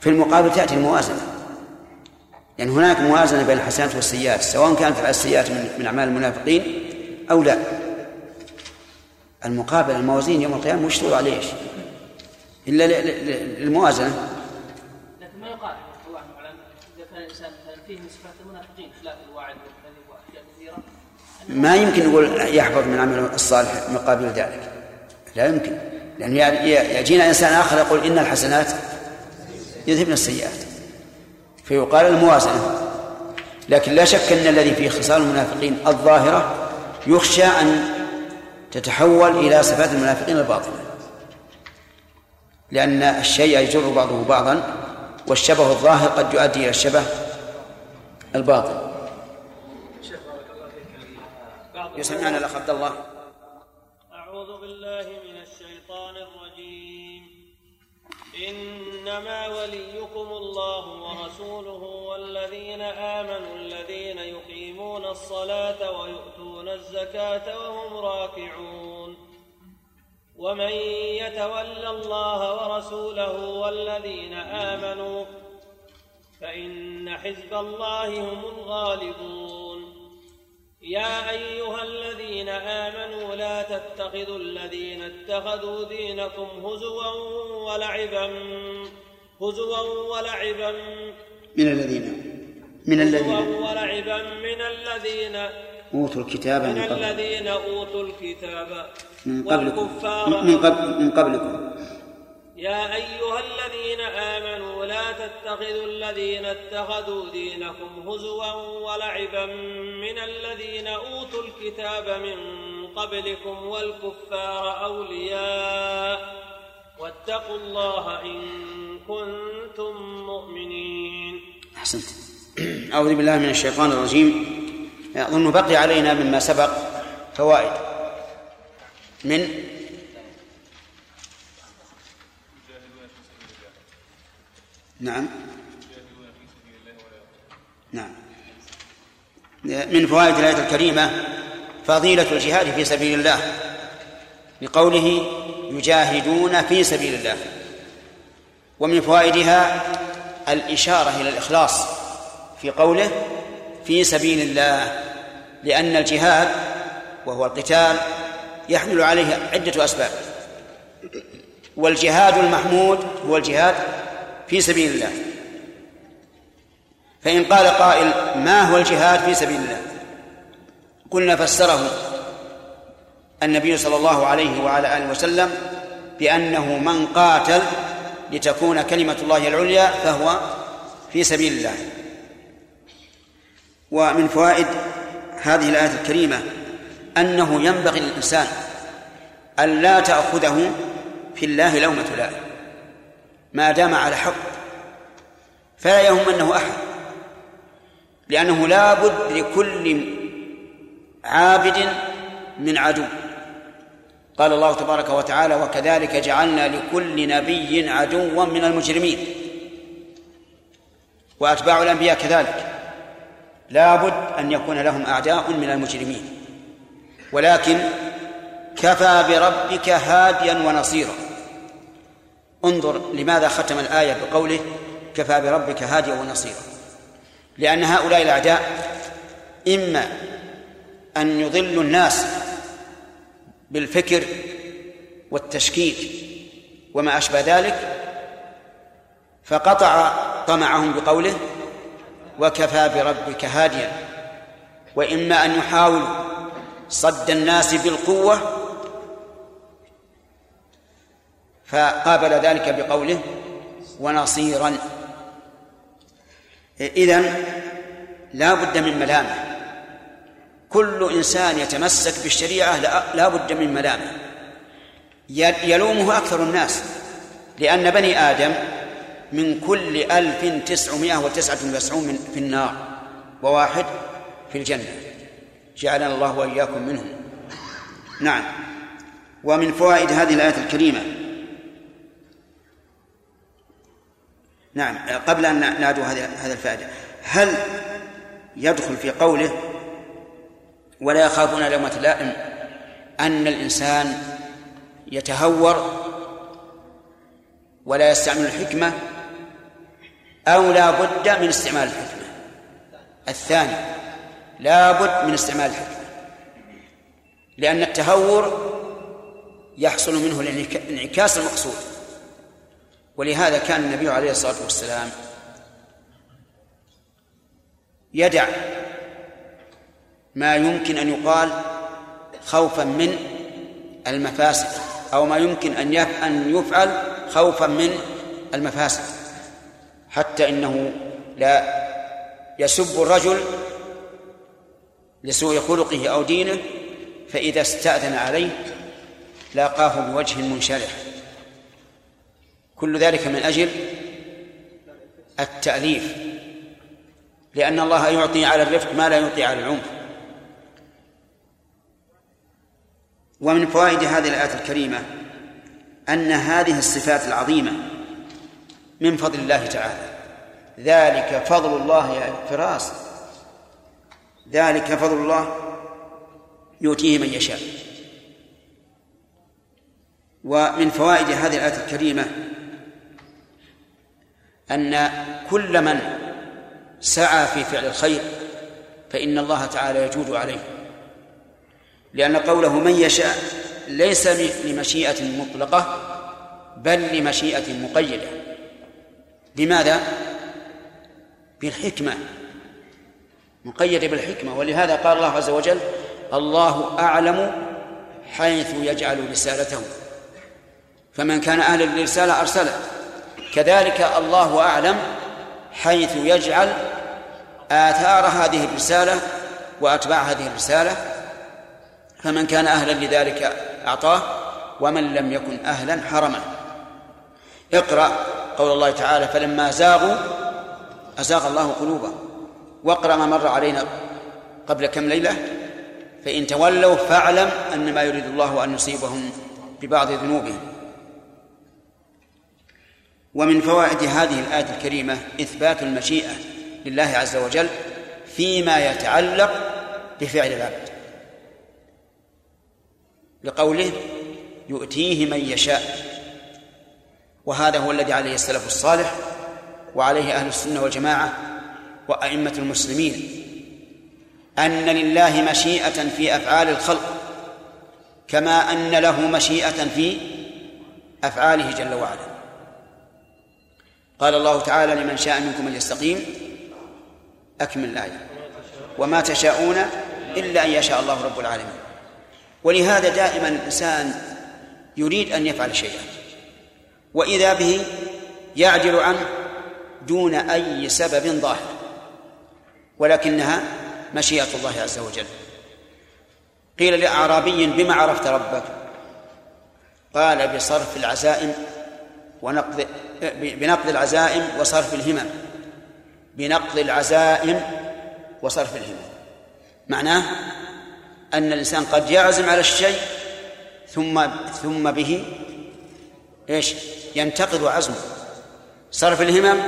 في المقابل. تأتي الموازنة. يعني هناك موازنة بين الحسنات والسيئات سواء كانت السيئات من, من أعمال المنافقين أو لا. المقابل الموازين يوم القيامة مشروع عليه إيش؟ إلا للموازنة. لكن ما يقال الله أعلم إذا كان الإنسان مثلا فيه من صفات المنافقين خلاف ما يمكن يقول يحفظ من عمله الصالح مقابل ذلك. لا يمكن. لأن يجينا إنسان آخر يقول إن الحسنات يذهبن السيئات. فيقال الموازنة. لكن لا شك أن الذي فيه خصال المنافقين الظاهرة يخشى أن تتحول إلى صفات المنافقين الباطنة. لأن الشيء يجر بعضه بعضا والشبه الظاهر قد يؤدي إلى الشبه الباطن. يسمعنا الأخ عبد الله. أعوذ بالله من الشيطان الرجيم. إنما وليكم الله ورسوله والذين آمنوا الذين يقيمون الصلاة ويؤتون الزكاة وهم راكعون. ومن يتول الله ورسوله والذين آمنوا فإن حزب الله هم الغالبون. يا أيها الذين آمنوا لا تتخذوا الذين اتخذوا دينكم هزوا ولعبا هزوا ولعبا. من الذين؟ من الذين؟ ولعبا من الذين. أوتوا الكتاب من من الذين أوتوا الكتاب. من قبلكم. من قبل من قبلكم. يا أيها الذين آمنوا لا تتخذوا الذين اتخذوا دينكم هزوا ولعبا من الذين أوتوا الكتاب من قبلكم والكفار أولياء واتقوا الله إن كنتم مؤمنين. أحسنت. أعوذ بالله من الشيطان الرجيم. أظن بقي علينا مما سبق فوائد. من نعم. نعم. من فوائد الآية الكريمة فضيلة الجهاد في سبيل الله لقوله يجاهدون في سبيل الله ومن فوائدها الإشارة إلى الإخلاص في قوله في سبيل الله لأن الجهاد وهو القتال يحمل عليه عدة أسباب والجهاد المحمود هو الجهاد في سبيل الله. فإن قال قائل ما هو الجهاد في سبيل الله؟ قلنا فسره النبي صلى الله عليه وعلى آله وسلم بأنه من قاتل لتكون كلمة الله العليا فهو في سبيل الله. ومن فوائد هذه الآية الكريمة أنه ينبغي للإنسان أن لا تأخذه في الله لومة لائم. ما دام على حق فلا يهمنه أحد لأنه لا بد لكل عابد من عدو. قال الله تبارك وتعالى وكذلك جعلنا لكل نبي عدوا من المجرمين. وأتباع الأنبياء كذلك. لا بد أن يكون لهم أعداء من المجرمين. ولكن كفى بربك هاديا ونصيرا. انظر لماذا ختم الآية بقوله كفى بربك هاديا ونصيرا. لأن هؤلاء الأعداء إما أن يضلوا الناس بالفكر والتشكيك وما أشبه ذلك فقطع طمعهم بقوله وكفى بربك هاديا. وإما أن يحاولوا صد الناس بالقوة فقابل ذلك بقوله ونصيرا. إذن لا بد من ملامه كل إنسان يتمسك بالشريعة لا بد من ملامه يلومه أكثر الناس لأن بني آدم من كل ألف تسعمائة وتسعة وتسعون في النار وواحد في الجنة. جعلنا الله وإياكم منهم. نعم. ومن فوائد هذه الآية الكريمة نعم قبل أن نادوا هذا الفائدة. هل يدخل في قوله ولا يخافون لومة لائم أن الإنسان يتهور ولا يستعمل الحكمة أو لا بد من استعمال الحكمة؟ الثاني لا بد من استعمال الحكمة لأن التهور يحصل منه الانعكاس المقصود. ولهذا كان النبي عليه الصلاة والسلام يدع ما يمكن أن يقال خوفا من المفاسد أو ما يمكن أن أن يفعل خوفا من المفاسد حتى إنه لا يسب الرجل لسوء خلقه أو دينه فإذا استأذن عليه لاقاه بوجه منشرح. كل ذلك من أجل التأليف لأن الله يعطي على الرفق ما لا يعطي على العنف. ومن فوائد هذه الآية الكريمة أن هذه الصفات العظيمة من فضل الله تعالى. ذلك فضل الله يا فراس ذلك فضل الله يؤتيه من يشاء. ومن فوائد هذه الآية الكريمة أن كل من سعى في فعل الخير فإن الله تعالى يجود عليه. لأن قوله من يشاء ليس لمشيئة مطلقة بل لمشيئة مقيدة. لماذا؟ بالحكمة. مقيدة بالحكمة. ولهذا قال الله عز وجل الله أعلم حيث يجعل رسالته. فمن كان أهلا للرسالة أرسله. كذلك الله أعلم حيث يجعل آثار هذه الرسالة وأتباع هذه الرسالة فمن كان أهلا لذلك أعطاه ومن لم يكن أهلا حرمه. اقرأ قول الله تعالى فلما زاغوا أزاغ الله قلوبهم. واقرأ ما مر علينا قبل كم ليلة فإن تولوا فاعلم أن ما يريد الله أن يصيبهم ببعض ذنوبهم. ومن فوائد هذه الآية الكريمة إثبات المشيئة لله عز وجل فيما يتعلق بفعل العبد. لقوله يؤتيه من يشاء. وهذا هو الذي عليه السلف الصالح وعليه أهل السنة والجماعة وأئمة المسلمين. أن لله مشيئة في أفعال الخلق كما أن له مشيئة في أفعاله جل وعلا. قال الله تعالى لمن شاء منكم أن يستقيم أكمل الآية. وما تشاءون إلا أن يشاء الله رب العالمين. ولهذا دائما الإنسان يريد أن يفعل شيئا وإذا به يعجل عنه دون أي سبب ظاهر ولكنها مشيئة الله عز وجل. قيل لأعرابي بما عرفت ربك؟ قال بصرف العزائم ونقض بنقض العزائم وصرف الهمم. بنقض العزائم وصرف الهمم. معناه أن الإنسان قد يعزم على الشيء ثم ثم به إيش؟ ينتقض عزمه. صرف الهمم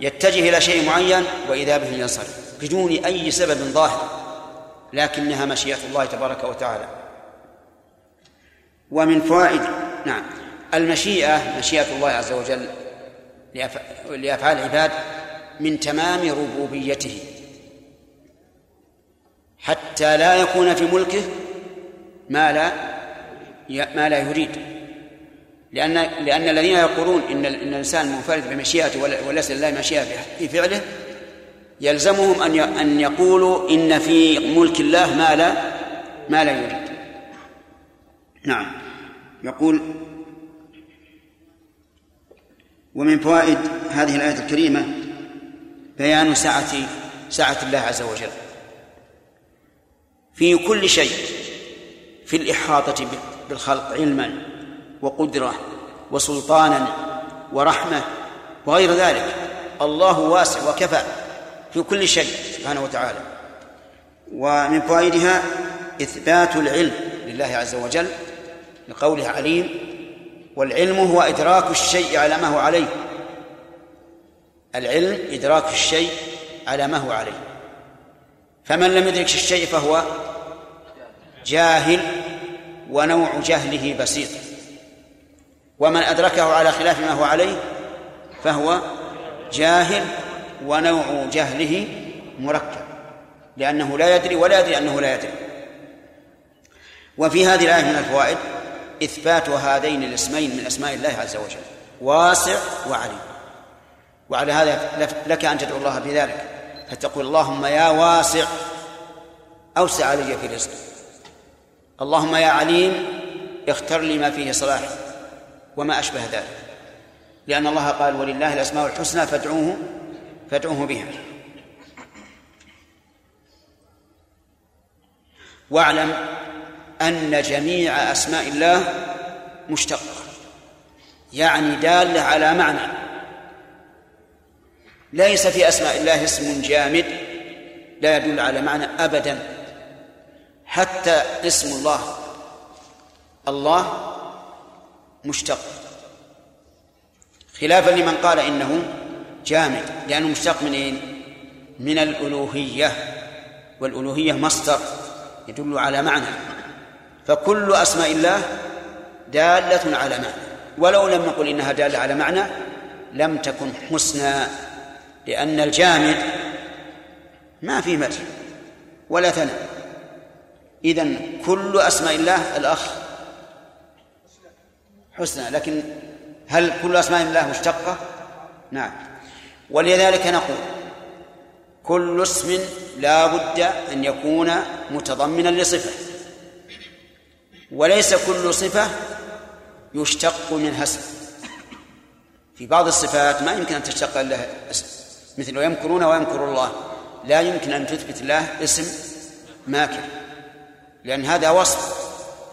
يتجه إلى شيء معين وإذا به ينصرف بدون أي سبب ظاهر لكنها مشيئة الله تبارك وتعالى. ومن فوائد نعم. المشيئة مشيئة الله عز وجل لأفعال العباد من تمام ربوبيته. حتى لا يكون في ملكه ما لا ما لا يريد. لأن لأن الذين يقولون إن إن الإنسان منفرد بمشيئته وليس لله مشيئة في فعله يلزمهم أن أن يقولوا إن في ملك الله ما لا ما لا يريد. نعم. يقول ومن فوائد هذه الآية الكريمة بيان سعة سعة الله عز وجل. في كل شيء في الإحاطة بالخلق علما وقدرة وسلطانا ورحمة وغير ذلك الله واسع وكفى في كل شيء سبحانه وتعالى. ومن فوائدها إثبات العلم لله عز وجل لقوله عليم والعلم هو إدراك الشيء على ما هو عليه. العلم إدراك الشيء على ما هو عليه. فمن لم يدرك الشيء فهو جاهل ونوع جهله بسيط. ومن أدركه على خلاف ما هو عليه فهو جاهل ونوع جهله مركب لأنه لا يدري ولا يدري أنه لا يدري. وفي هذه الآية من الفوائد إثبات هذين الاسمين من أسماء الله عز وجل واسع وعليم. وعلى هذا لك أن تدعو الله بذلك. فتقول اللهم يا واسع أوسع علي في رزقي. اللهم يا عليم اختر لي ما فيه صلاح وما أشبه ذلك. لأن الله قال ولله الأسماء الحسنى فادعوه فادعوه بها. واعلم أن جميع أسماء الله مشتقة يعني دالة على معنى. ليس في أسماء الله اسم جامد لا يدل على معنى أبدا حتى اسم الله الله مشتق. خلافا لمن قال إنه جامد لأنه مشتق من إيه؟ من الألوهية والألوهية مصدر يدل على معنى. فكل أسماء الله دالة على معنى. ولو لم نقل إنها دالة على معنى لم تكن حسنى لأن الجامد ما في مدح ولا ثناء. إذن كل أسماء الله الأخ حسنى. لكن هل كل أسماء الله مشتقة؟ نعم. ولذلك نقول كل اسم لا بد أن يكون متضمنا لصفة. وليس كل صفة يشتق منها اسم في بعض الصفات ما يمكن أن تشتق لها اسم. مثل ويمكرون ويمكر الله. لا يمكن أن تثبت له اسم ماكر. لأن هذا وصف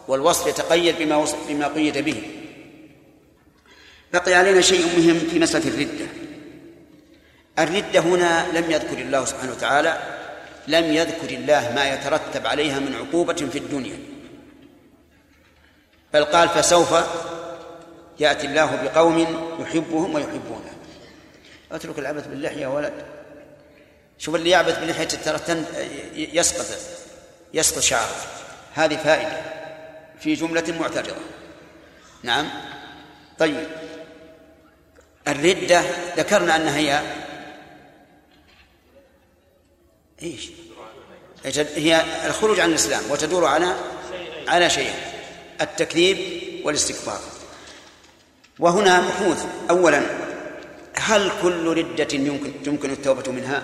والوصف يتقيد بما بما قيد به. بقي علينا شيء مهم في مسألة الردة. الردة هنا لم يذكر الله سبحانه وتعالى لم يذكر الله ما يترتب عليها من عقوبة في الدنيا. بل قال فسوف يأتي الله بقوم يحبهم ويحبونه. أترك العبث باللحية يا ولد. شوف اللي يعبث بلحية ترى يسقط يسقط شعره. هذه فائدة في جملة معترضة. نعم. طيب. الردة ذكرنا أنها هي إيش؟ هي الخروج عن الإسلام وتدور على على شيئين التكذيب والاستكبار. وهنا بحوث أولا هل كل ردة يمكن يمكن التوبة منها؟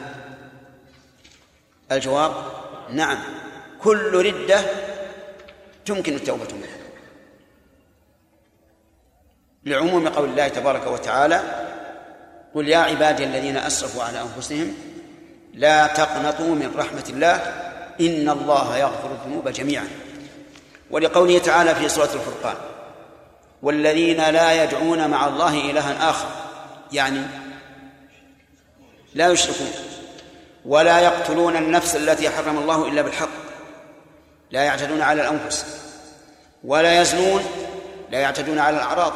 الجواب نعم. كل ردة تمكن التوبة منها. لعموم قول الله تبارك وتعالى قل يا عبادي الذين أسرفوا على أنفسهم لا تقنطوا من رحمة الله إن الله يغفر الذنوب جميعا. ولقوله تعالى في سورة الفرقان والذين لا يدعون مع الله إلها آخر. يعني لا يشركون ولا يقتلون النفس التي حرم الله إلا بالحق. لا يعتدون على الأنفس ولا يزنون لا يعتدون على الأعراض.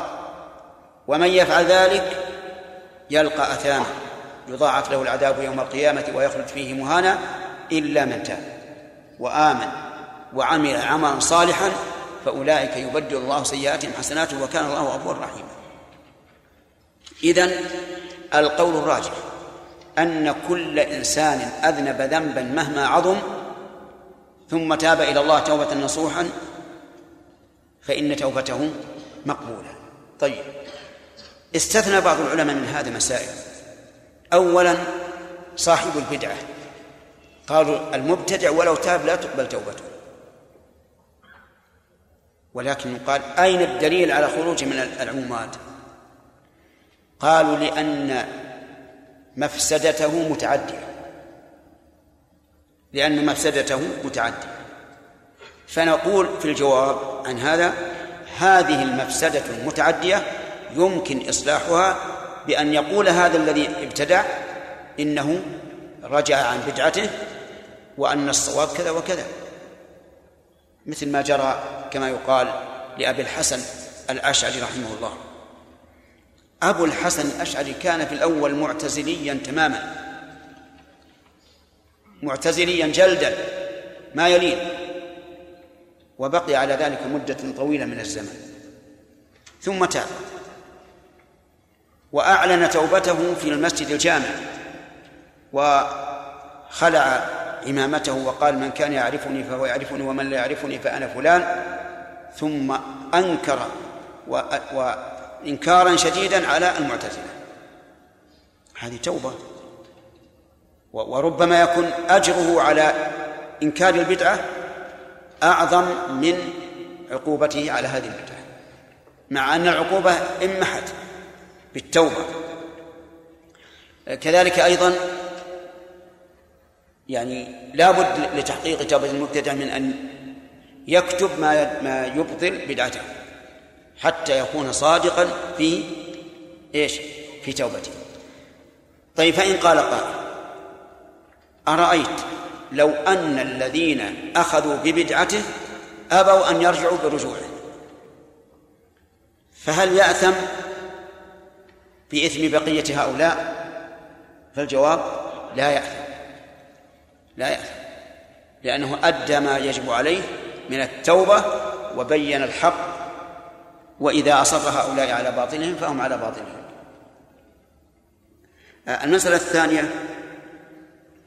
ومن يفعل ذلك يلقى أثاما يضاعف له العذاب يوم القيامة ويخلد فيه مهانا إلا من تاب وآمن. وعمل عملا صالحا فأولئك يبدل الله سيئاتهم حسنات وكان الله غفورا رحيما. إذن القول الراجح أن كل إنسان أذنب ذنبا مهما عظم ثم تاب إلى الله توبة نصوحا فإن توبته مقبولة. طيب استثنى بعض العلماء من هذا مسائل أولا صاحب البدعة قالوا المبتدع ولو تاب لا تقبل توبته. ولكن قال أين الدليل على خروجه من العمومات قالوا لأن مفسدته متعدية. لأن مفسدته متعدية. فنقول في الجواب عن هذا هذه المفسدة المتعدية يمكن إصلاحها بأن يقول هذا الذي ابتدع إنه رجع عن بدعته وأن الصواب كذا وكذا. مثل ما جرى كما يقال لأبي الحسن الأشعري رحمه الله. أبو الحسن الأشعري كان في الأول معتزليا تماما. معتزليا جلدا ما يلين. وبقي على ذلك مدة طويلة من الزمن. ثم تاب. وأعلن توبته في المسجد الجامع. وخلع عمامته وقال من كان يعرفني فهو يعرفني ومن لا يعرفني فأنا فلان. ثم أنكر. وإنكارا شديدا على المعتزلة. هذه توبة. وربما يكون أجره على إنكار البدعة أعظم من عقوبته على هذه البدعة. مع أن العقوبة انمحت بالتوبة. كذلك أيضا يعني لا بد لتحقيق توبة المبتدع من أن يكتب ما ما يبطل بدعته حتى يكون صادقا في إيش؟ في توبته. طيب فإن قال قائل أرأيت لو أن الذين أخذوا ببدعته أبوا أن يرجعوا برجوعه؟ فهل يأثم بإثم بقية هؤلاء؟ فالجواب لا يأثم. لا يأثم لأنه أدى ما يجب عليه من التوبة وبين الحق وإذا أصر هؤلاء على باطلهم فهم على باطلهم. المسألة الثانية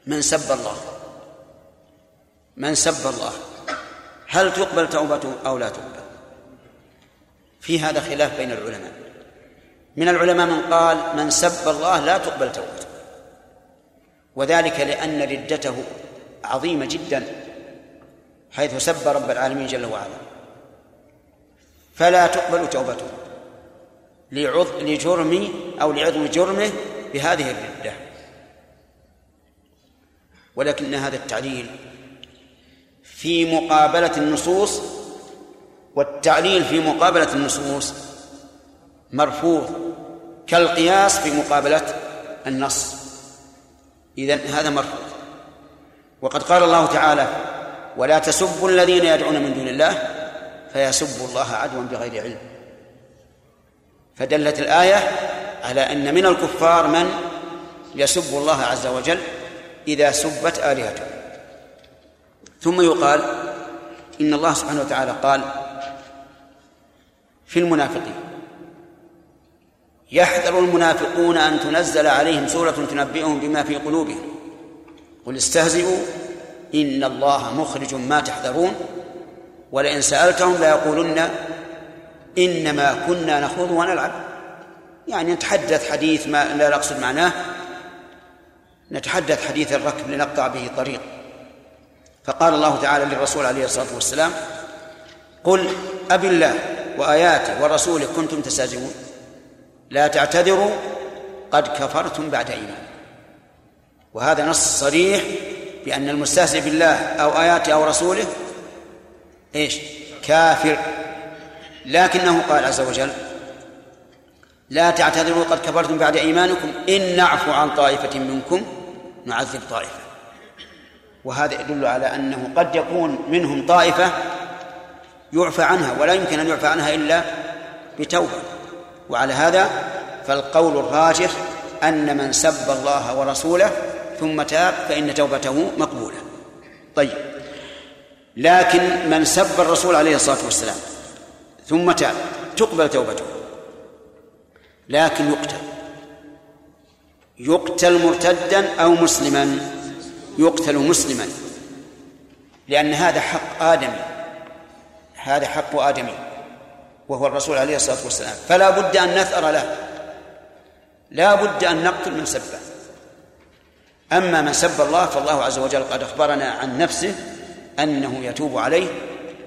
من سب الله. من سب الله. هل تقبل توبته أو لا تقبل؟ في هذا خلاف بين العلماء. من العلماء من قال من سب الله لا تقبل توبته. وذلك لأن ردته عظيمة جدا حيث سب رب العالمين جل وعلا. فلا تقبل توبته لجرم أو لعظم جرمه بهذه الردة. ولكن هذا التعليل في مقابلة النصوص والتعليل في مقابلة النصوص مرفوض كالقياس في مقابلة النص. إذن هذا مرفوض. وقد قال الله تعالى ولا تسبوا الذين يدعون من دون الله فيسبوا الله عدوا بغير علم. فدلت الآية على أن من الكفار من يسب الله عز وجل إذا سبت آلهته. ثم يقال إن الله سبحانه وتعالى قال في المنافقين يحذر المنافقون أن تنزل عليهم سورة تنبئهم بما في قلوبهم. قل استهزئوا إن الله مخرج ما تحذرون. ولئن سألتهم ليقولن إنما كنا نخوض ونلعب. يعني نتحدث حديث ما لا نقصد معناه. نتحدث حديث الركب لنقطع به طريق. فقال الله تعالى للرسول عليه الصلاة والسلام قل أب الله وآياته ورسوله كنتم تستهزئون. لا تعتذروا قد كفرتم بعد إيمان وهذا نص صريح بأن المستهزئ بالله أو آياته أو رسوله إيش؟ كافر. لكنه قال عز وجل لا تعتذروا قد كفرتم بعد إيمانكم إن نعفو عن طائفة منكم نعذب طائفة. وهذا يدل على أنه قد يكون منهم طائفة يعفى عنها ولا يمكن أن يعفى عنها إلا بتوبة. وعلى هذا فالقول الراجح أن من سب الله ورسوله ثم تاب فإن توبته مقبولة. طيب. لكن من سب الرسول عليه الصلاة والسلام ثم تاب تقبل توبته. لكن يقتل. يقتل مرتدا أو مسلما. يقتل مسلما. لأن هذا حق آدمي. هذا حق آدمي. وهو الرسول عليه الصلاة والسلام. فلا بد أن نثأر له. لا بد أن نقتل من سبه أما من سب الله فالله عز وجل قد أخبرنا عن نفسه أنه يتوب عليه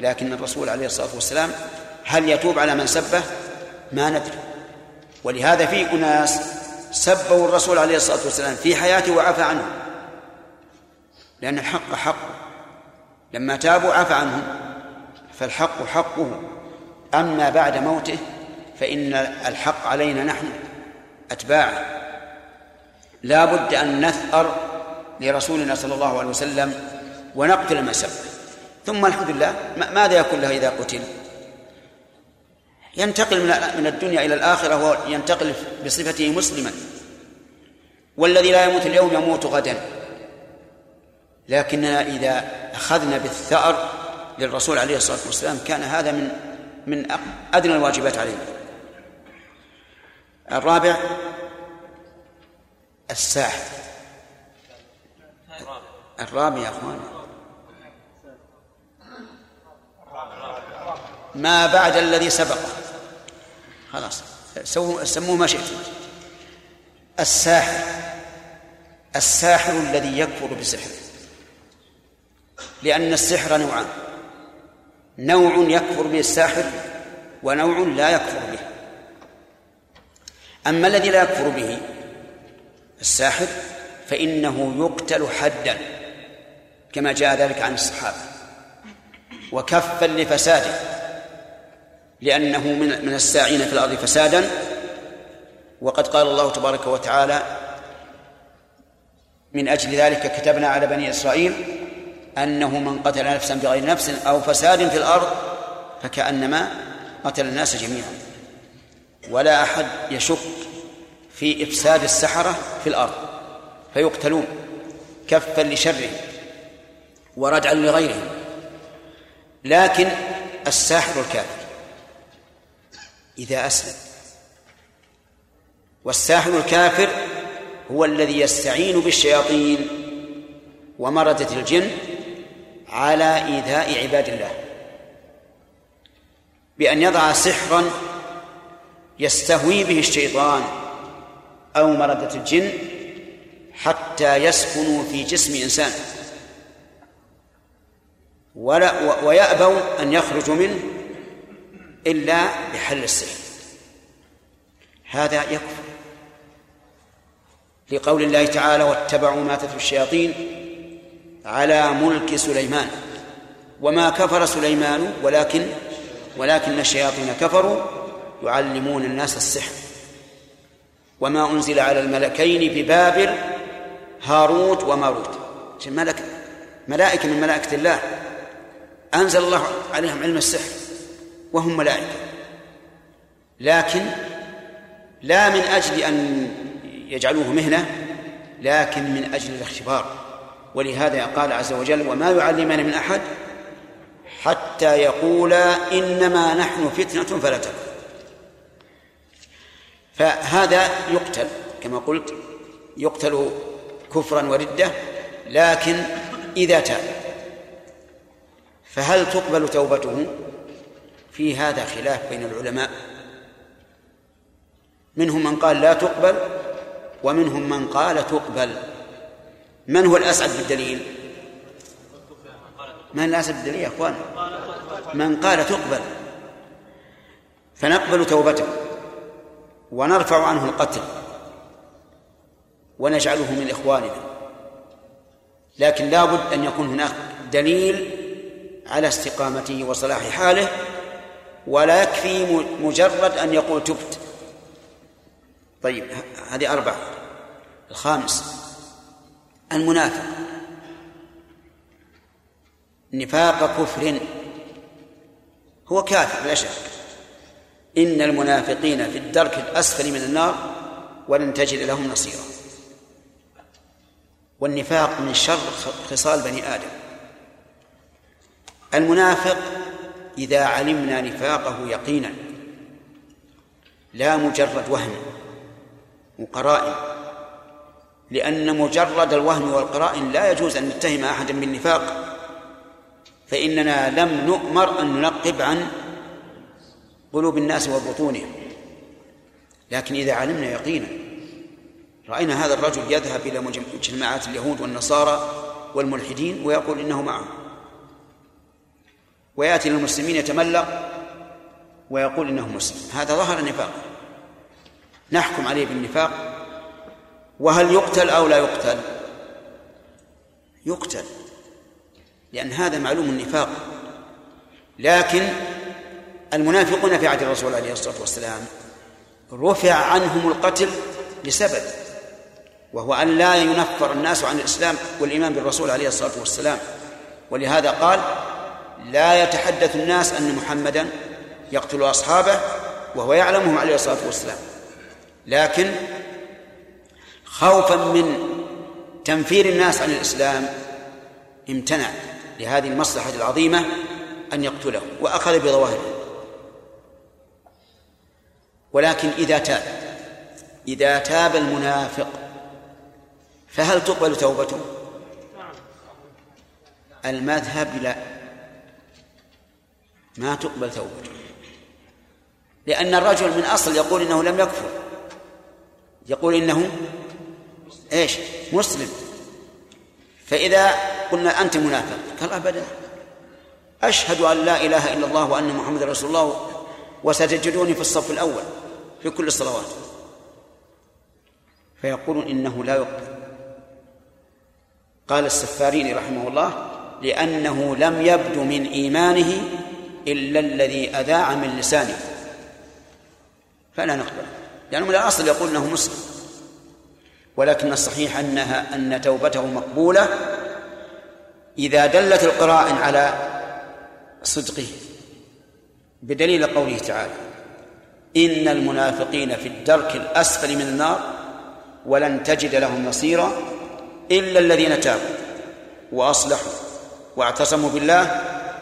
لكن الرسول عليه الصلاة والسلام هل يتوب على من سبه؟ ما ندري. ولهذا في أناس سبوا الرسول عليه الصلاة والسلام في حياته وعفى عنه. لأن الحق حق لما تابوا عفى عنهم. فالحق حقه. أما بعد موته فإن الحق علينا نحن أتباعه. لا بد أن نثأر لرسولنا صلى الله عليه وسلم ونقتل ما ثم الحمد لله ماذا يكون له إذا قتل؟ ينتقل من الدنيا إلى الآخرة وينتقل بصفته مسلما. والذي لا يموت اليوم يموت غدا. لكننا إذا أخذنا بالثأر للرسول عليه الصلاة والسلام كان هذا من من أدنى الواجبات علينا الرابع الساحر الرابع يا أخوان. ما بعد الذي سبقه خلاص سموه ما شئتم. الساحر. الساحر الذي يكفر بسحره لأن السحر نوعان. نوع يكفر به الساحر ونوع لا يكفر به. أما الذي لا يكفر به الساحر فإنه يقتل حدا كما جاء ذلك عن الصحابة وكفا لفساده لأنه من من الساعين في الأرض فسادا. وقد قال الله تبارك وتعالى من أجل ذلك كتبنا على بني إسرائيل أنه من قتل نفسا بغير نفس أو فساد في الأرض فكأنما قتل الناس جميعا. ولا أحد يشك في إفساد السحرة في الأرض فيقتلون كفا لشرهم وردعا لغيرهم لكن الساحر الكافر إذا أسلم والساحر الكافر هو الذي يستعين بالشياطين ومردة الجن على إيذاء عباد الله. بأن يضع سحرا يستهوي به الشيطان أو مردة الجن حتى يسكنوا في جسم إنسان. ولا ويأبوا أن يخرجوا منه إلا بحل السحر. هذا يكفر. لقول الله تعالى واتبعوا ما تتلو الشياطين على ملك سليمان. وما كفر سليمان ولكن ولكن الشياطين كفروا يعلمون الناس السحر. وما أنزل على الملكين ببابل هاروت وماروت. ملك ملائكة من ملائكة الله. أنزل الله عليهم علم السحر وهم ملائكة. لكن لا من أجل أن يجعلوه مهنة لكن من أجل الاختبار. ولهذا قال عز وجل وما يعلمان من أحد حتى يقولا إنما نحن فتنة فلا تكفر فهذا يقتل كما قلت يقتل كفرا وردة لكن إذا تاب فهل تقبل توبته؟ في هذا خلاف بين العلماء. منهم من قال لا تقبل ومنهم من قال تقبل. من هو الأسعد بالدليل من الأسعد بالدليل يا أخوان؟ من قال تقبل فنقبل توبته ونرفع عنه القتل ونجعله من إخواننا. لكن لا بد أن يكون هناك دليل على استقامته وصلاح حاله ولا يكفي مجرد أن يقول تبت. طيب هذه أربعة. الخامس المنافق. نفاق كفر. هو كافر لا شك. إن المنافقين في الدرك الأسفل من النار ولن تجد لهم نصيرا. والنفاق من شر خصال بني آدم. المنافق إذا علمنا نفاقه يقينا لا مجرد وهم وقرائن لأن مجرد الوهم والقرائن لا يجوز أن نتهم أحدا بالنفاق فإننا لم نؤمر أن ننقب عن قلوب الناس وبطونهم. لكن إذا علمنا يقينا رأينا هذا الرجل يذهب إلى مجتمعات اليهود والنصارى والملحدين ويقول إنه معهم. ويأتي للمسلمين يتملق ويقول إنه مسلم. هذا ظهر النفاق نحكم عليه بالنفاق وهل يقتل أو لا يقتل؟ يقتل لأن هذا معلوم النفاق. لكن المنافقون في عهد الرسول عليه الصلاة والسلام رفع عنهم القتل لسبب وهو أن لا ينفر الناس عن الإسلام والإيمان بالرسول عليه الصلاة والسلام. ولهذا قال لا يتحدث الناس أن محمدا يقتل أصحابه وهو يعلمهم عليه الصلاة والسلام. لكن خوفا من تنفير الناس عن الإسلام امتنع لهذه المصلحة العظيمة أن يقتله وأخذ بظواهره. ولكن إذا تاب إذا تاب المنافق فهل تقبل توبته؟ المذهب لا. ما تقبل توبته. لأن الرجل من أصل يقول إنه لم يكفر. يقول إنه إيش؟ مسلم. فإذا قلنا أنت منافق قال أبدا. أشهد أن لا إله إلا الله وأن محمد رسول الله وستجدوني في الصف الأول في كل الصلوات. فيقولون إنه لا يقبل قال السفاريني رحمه الله لأنه لم يبدو من إيمانه إلا الذي أذاع من لسانه. فلا نقبل لأنه من الأصل يقول أنه مسلم. ولكن الصحيح أنها أن توبته مقبولة إذا دلت القرائن على صدقه بدليل قوله تعالى إن المنافقين في الدرك الأسفل من النار ولن تجد لهم نصيرا إلا الذين تابوا وأصلحوا واعتصموا بالله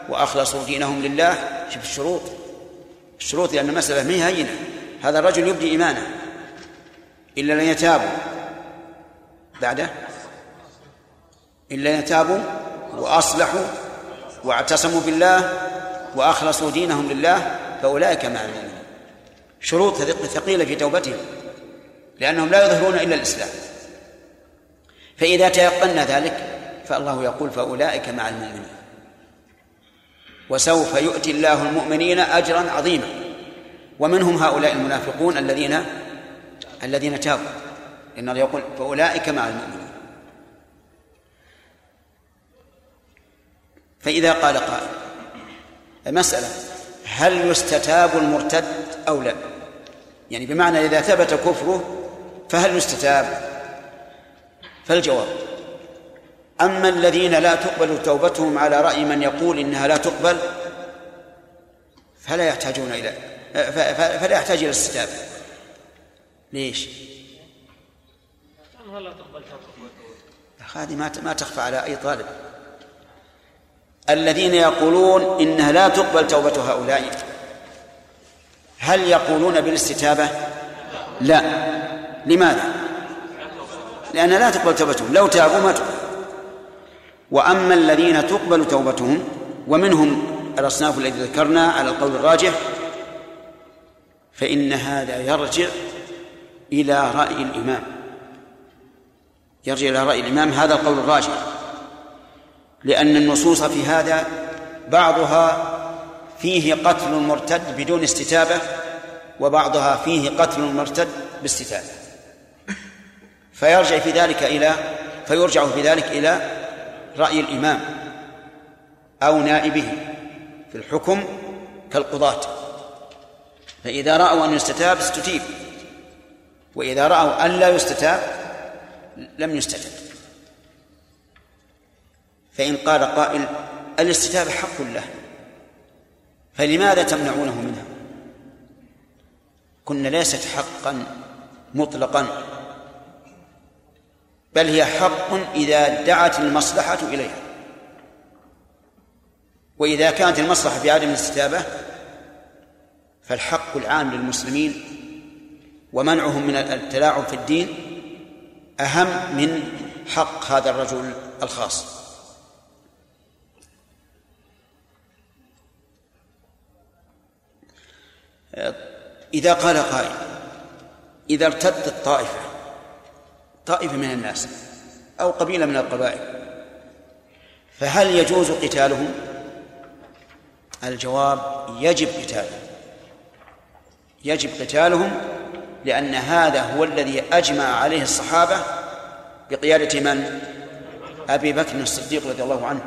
وأخلصوا دينهم لله. شوف الشروط. الشروط لأن المسألة ما هي هينة. هذا الرجل يبدي إيمانه إلا الذين تابوا. بعده. إلا تابوا وأصلحوا واعتصموا بالله وأخلصوا دينهم لله فأولئك مع المؤمنين. شروط ثقيلة في توبتهم لأنهم لا يظهرون إلا الإسلام. فإذا تيقنا ذلك فالله يقول فأولئك مع المؤمنين. وسوف يؤتي الله المؤمنين أجرا عظيما. ومنهم هؤلاء المنافقون الذين الذين تابوا. إن الله يقول فأولئك مع المؤمنين. فإذا قال قائل مسألة هل يستتاب المرتد أو لا؟ يعني بمعنى إذا ثبت كفره فهل يستتاب؟ فالجواب أما الذين لا تقبل توبتهم على رأي من يقول إنها لا تقبل فلا يحتاجون إلى فلا يحتاج إلى الاستتابة ليش؟ هذه ما ما تخفى على أي طالب. الذين يقولون إنها لا تقبل توبة هؤلاء هل يقولون بالاستتابة؟ لا. لماذا؟ لأن لا تقبل توبتهم. لو تابوا ما تقبل. وأما الذين تقبل توبتهم ومنهم الأصناف التي ذكرنا على القول الراجح فإن هذا يرجع إلى رأي الإمام. يرجع إلى رأي الإمام هذا القول الراجح. لأن النصوص في هذا بعضها فيه قتل المرتد بدون استتابة وبعضها فيه قتل المرتد باستتابة. فيرجع في ذلك إلى فيرجع في ذلك إلى رأي الإمام أو نائبه في الحكم كالقضاة. فإذا رأوا أن يستتاب استتيب وإذا رأوا أن لا يستتاب لم يستتب. فإن قال قائل الاستتابة حق له فلماذا تمنعونه منها؟ كنا ليست حقا مطلقا بل هي حق إذا دعت المصلحة إليها. وإذا كانت المصلحة بعدم الاستتابة فالحق العام للمسلمين ومنعهم من التلاعب في الدين أهم من حق هذا الرجل الخاص إذا قال قائل إذا ارتدت طائفة طائفة من الناس أو قبيلة من القبائل فهل يجوز قتالهم؟ الجواب يجب قتالهم يجب قتالهم لأن هذا هو الذي أجمع عليه الصحابة بقيادة من؟ أبي بكر الصديق رضي الله عنه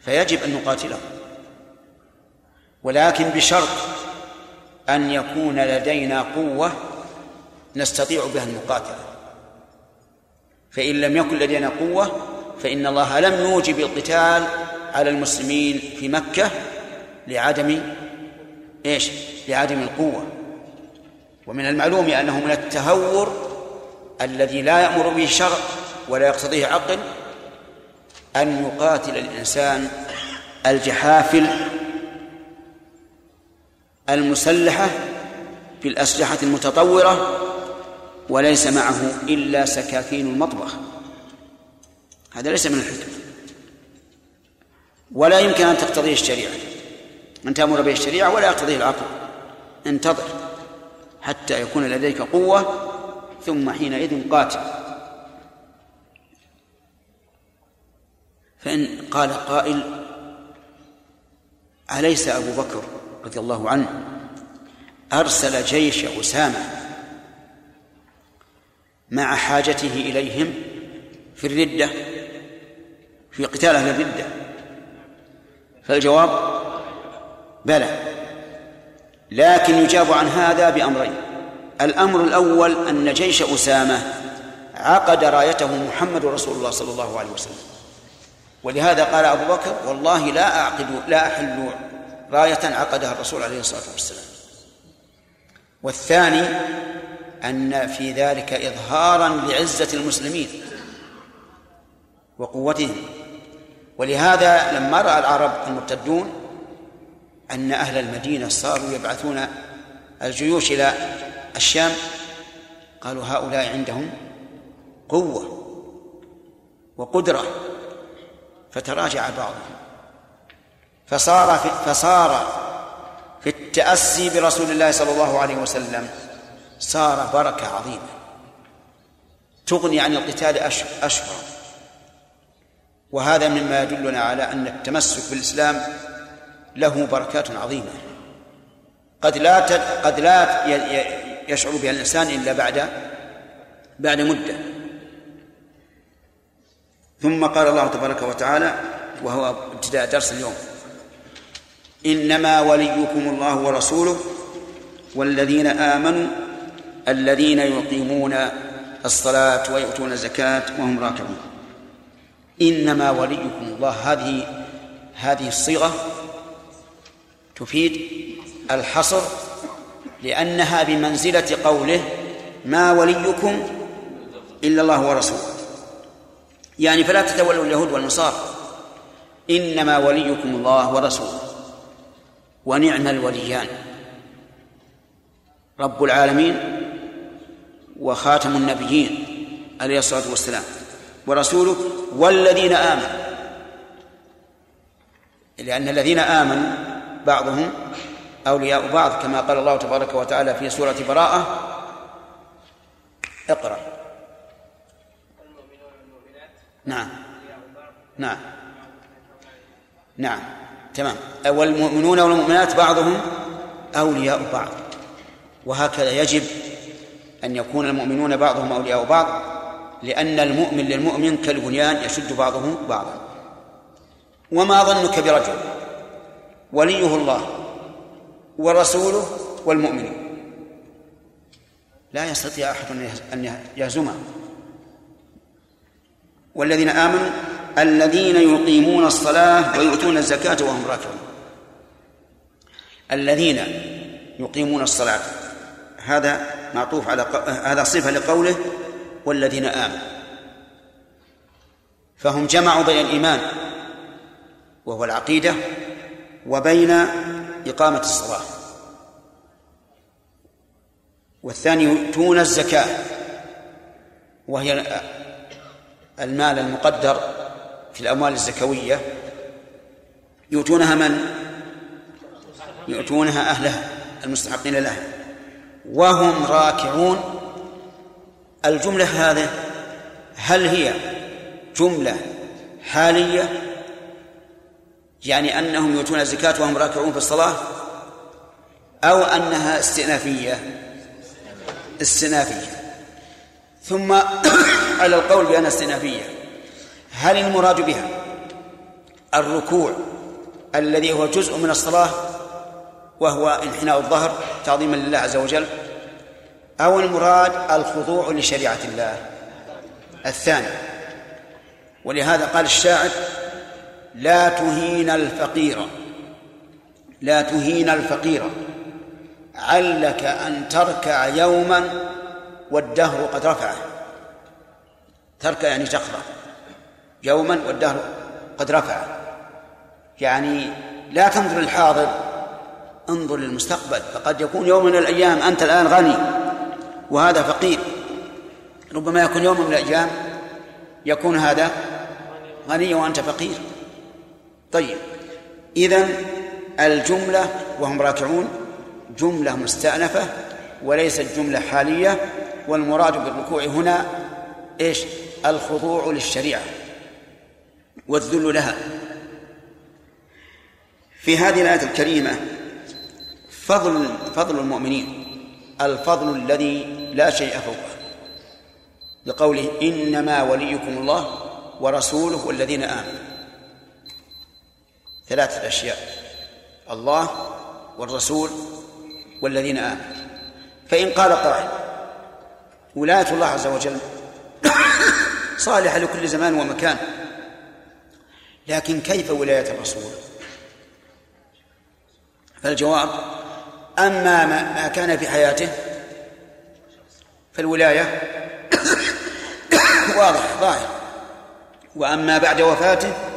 فيجب أن نقاتلهم ولكن بشرط أن يكون لدينا قوة نستطيع بها المقاتلة فإن لم يكن لدينا قوة فإن الله لم يوجب القتال على المسلمين في مكة لعدم إيش؟ لعدم القوة ومن المعلوم أنه من التهور الذي لا يأمر به الشرع ولا يقتضيه عقل أن يقاتل الإنسان الجحافل المسلحة بالأسلحة المتطورة وليس معه إلا سكاكين المطبخ. هذا ليس من الحكمة ولا يمكن أن تقتضيه الشريعة. أن تأمر به الشريعة ولا يقتضيه العقل. انتظر. حتى يكون لديك قوة ثم حينئذ قاتل. فإن قال قائل أليس أبو بكر رضي الله عنه أرسل جيش أسامة مع حاجته إليهم في الردة في قتال أهل الردة؟ فالجواب بلى. لكن يجاب عن هذا بأمرين. الأمر الأول أن جيش أسامة عقد رايته محمد رسول الله صلى الله عليه وسلم. ولهذا قال أبو بكر والله لا أعقد لا أحل راية عقدها الرسول عليه الصلاة والسلام. والثاني أن في ذلك إظهارا لعزة المسلمين وقوتهم. ولهذا لما رأى العرب المرتدون أن أهل المدينة صاروا يبعثون الجيوش إلى الشام؟ قالوا هؤلاء عندهم قوة وقدرة فتراجع بعضهم. فصار في فصار في التأسي برسول الله صلى الله عليه وسلم صار بركة عظيمة تغني عن القتال أشهر. وهذا مما يدلنا على أن التمسك بالإسلام له بركات عظيمة. قد لا قد لا يشعر بها الإنسان إلا بعد بعد مدة. ثم قال الله تبارك وتعالى وهو ابتداء درس اليوم إنما وليكم الله ورسوله والذين آمنوا الذين يقيمون الصلاة ويؤتون الزكاة وهم راكعون. إنما وليكم الله. هذه هذه الصيغة تفيد الحصر لأنها بمنزلة قوله ما وليكم إلا الله ورسوله يعني فلا تتولوا اليهود والنصارى. إنما وليكم الله ورسوله ونعم الوليان رب العالمين وخاتم النبيين عليه الصلاة والسلام. ورسوله والذين آمنوا لأن الذين آمنوا بعضهم أولياء بعض كما قال الله تبارك وتعالى في سورة براءة. اقرأ. نعم. نعم. نعم. تمام. والمؤمنون والمؤمنات بعضهم أولياء بعض. وهكذا يجب أن يكون المؤمنون بعضهم أولياء بعض لأن المؤمن للمؤمن كالبنيان يشد بعضه بعضا. وما ظنك برجل؟ وليه الله ورسوله والمؤمنون لا يستطيع أحد أن يهزمه والذين آمنوا الذين يقيمون الصلاة ويؤتون الزكاة وهم راكعون. الذين يقيمون الصلاة هذا معطوف على هذا صفة لقوله والذين آمنوا. فهم جمعوا بين الإيمان وهو العقيدة وبين إقامة الصلاة. والثاني يؤتون الزكاة وهي المال المقدر في الأموال الزكوية. يؤتونها من؟ يؤتونها أهلها المستحقين لها. وهم راكعون. الجملة هذه هل هي جملة حالية يعني أنهم يؤتون الزكاة وهم راكعون في الصلاة أو أنها استئنافية. استئنافية. ثم على القول بأنها استئنافية. هل المراد بها الركوع الذي هو جزء من الصلاة وهو انحناء الظهر تعظيما لله عز وجل أو المراد الخضوع لشريعة الله؟ الثاني. ولهذا قال الشاعر لا تهين الفقير. لا تهين الفقير. علك أن تركع يوما والدهر قد رفعه. تركع يعني تقرأ. يوما والدهر قد رفعه. يعني لا تنظر للحاضر انظر للمستقبل. فقد يكون يوم من الأيام أنت الآن غني وهذا فقير. ربما يكون يوم من الأيام يكون هذا غني وأنت فقير. طيب. إذن الجملة وهم راكعون جملة مستأنفة وليست جملة حالية والمراد بالركوع هنا إيش؟ الخضوع للشريعة والذل لها. في هذه الآية الكريمة فضل فضل المؤمنين الفضل الذي لا شيء فوقه لقوله إنما وليكم الله ورسوله والذين آمنوا. ثلاثة أشياء الله والرسول والذين آمنوا. فإن قال قائل ولاية الله عز وجل صالحة لكل زمان ومكان. لكن كيف ولاية الرسول؟ فالجواب أما ما كان في حياته فالولاية واضح ظاهر. وأما بعد وفاته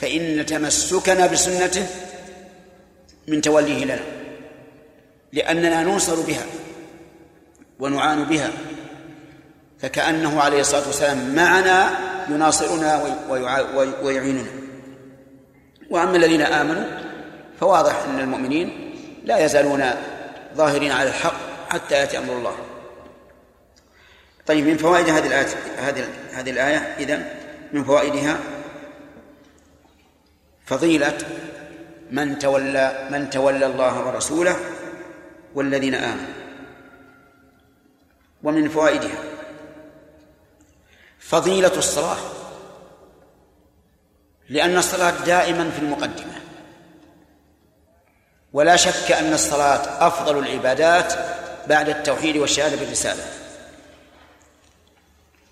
فإن تمسكنا بسنته من توليه لنا لأننا ننصر بها ونعان بها فكأنه عليه الصلاة والسلام معنا يناصرنا ويعيننا. وأما الذين آمنوا فواضح أن المؤمنين لا يزالون ظاهرين على الحق حتى يأتي أمر الله. طيب من فوائد هذه الآية هذه الآية إذن من فوائدها فضيلة من تولى من تولى الله ورسوله والذين آمنوا. ومن فوائدها فضيلة الصلاة لأن الصلاة دائما في المقدمة. ولا شك أن الصلاة أفضل العبادات بعد التوحيد والشهادة بالرسالة.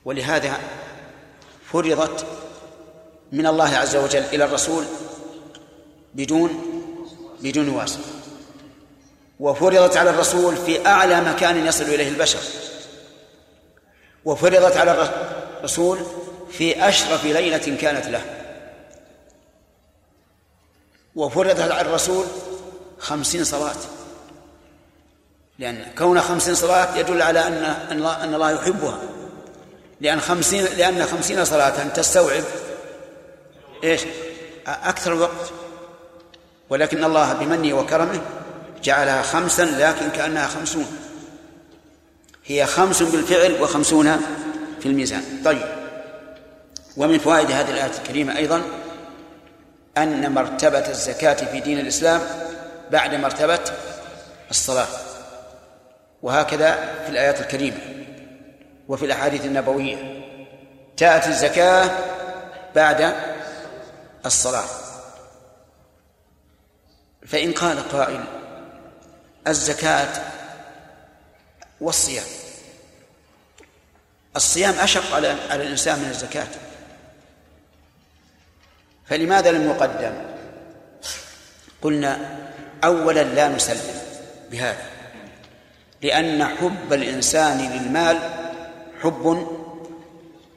ولهذا فرضت من الله عز وجل إلى الرسول بدون بدون واسطة وفرضت على الرسول في أعلى مكان يصل إليه البشر. وفرضت على الرسول في أشرف ليلة كانت له. وفرضت على الرسول خمسين صلاة. لأن كون خمسين صلاة يدل على أن أن الله, يحبها. لأن خمسين لأن خمسين صلاة تستوعب إيش؟ أكثر الوقت ولكن الله بمنه وكرمه جعلها خمسا لكن كأنها خمسون. هي خمس بالفعل وخمسون في الميزان. طيب. ومن فوائد هذه الآية الكريمة أيضا أن مرتبة الزكاة في دين الإسلام بعد مرتبة الصلاة. وهكذا في الآيات الكريمة وفي الأحاديث النبوية. تأتي الزكاة بعد الصلاة. فإن قال قائل الزكاة والصيام. الصيام أشق على على الإنسان من الزكاة. فلماذا لم يقدم؟ قلنا أولا لا نسلم بهذا لأن حب الإنسان للمال حب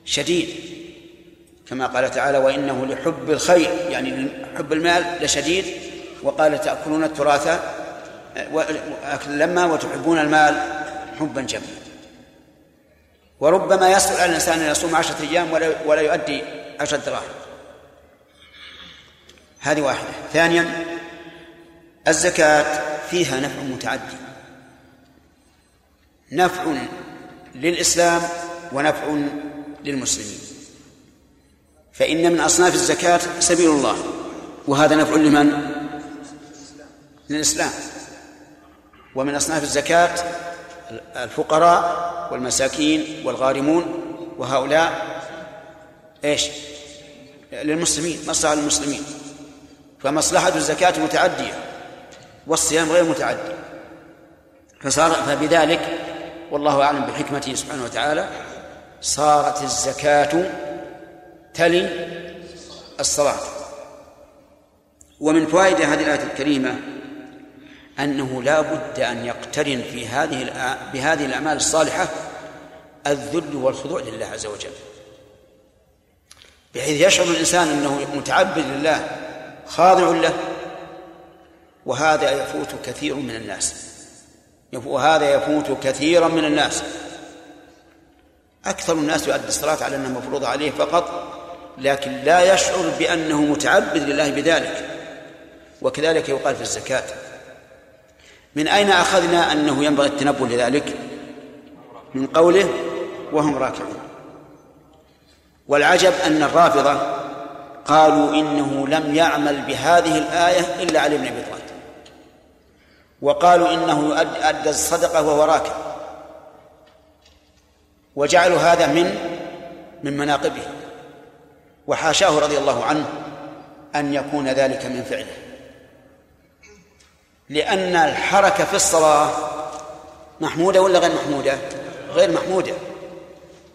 شديد كما قال تعالى وإنه لحب الخير. يعني حب المال لشديد وقال تأكلون التراث أكل لما وتحبون المال حبا جما وربما يسهل على الإنسان أن يصوم عشرة أيام ولا ولا يؤدي عشرة دراهم. هذه واحدة. ثانيا الزكاة فيها نفع متعدي نفع للإسلام ونفع للمسلمين. فإن من أصناف الزكاة سبيل الله. وهذا نفع لمن؟ للإسلام ومن أصناف الزكاة الفقراء والمساكين والغارمون وهؤلاء إيش؟ للمسلمين مصلحة للمسلمين. فمصلحة الزكاة متعدية والصيام غير متعدي. فصار فبذلك والله أعلم بحكمته سبحانه وتعالى صارت الزكاة تلي الصلاة. ومن فوائد هذه الآية الكريمة أنه لا بد أن يقترن في هذه بهذه الأعمال الصالحة الذل والخضوع لله عز وجل. بحيث يشعر الإنسان أنه متعبد لله خاضع له وهذا يفوت كثير من الناس. وهذا يفوت كثيرا من الناس. أكثر الناس يؤدي الصلاة على أنها مفروضة عليه فقط لكن لا يشعر بأنه متعبد لله بذلك. وكذلك يقال في الزكاة. من أين أخذنا أنه ينبغي التنبه لذلك؟ من قوله وهم راكعون. والعجب أن الرافضة قالوا إنه لم يعمل بهذه الآية إلا علي بن أبي طالب. وقالوا إنه أدى الصدقة وهو راكع. وجعلوا هذا من من مناقبه. وحاشاه رضي الله عنه أن يكون ذلك من فعله. لأن الحركة في الصلاة محمودة ولا غير محمودة؟ غير محمودة.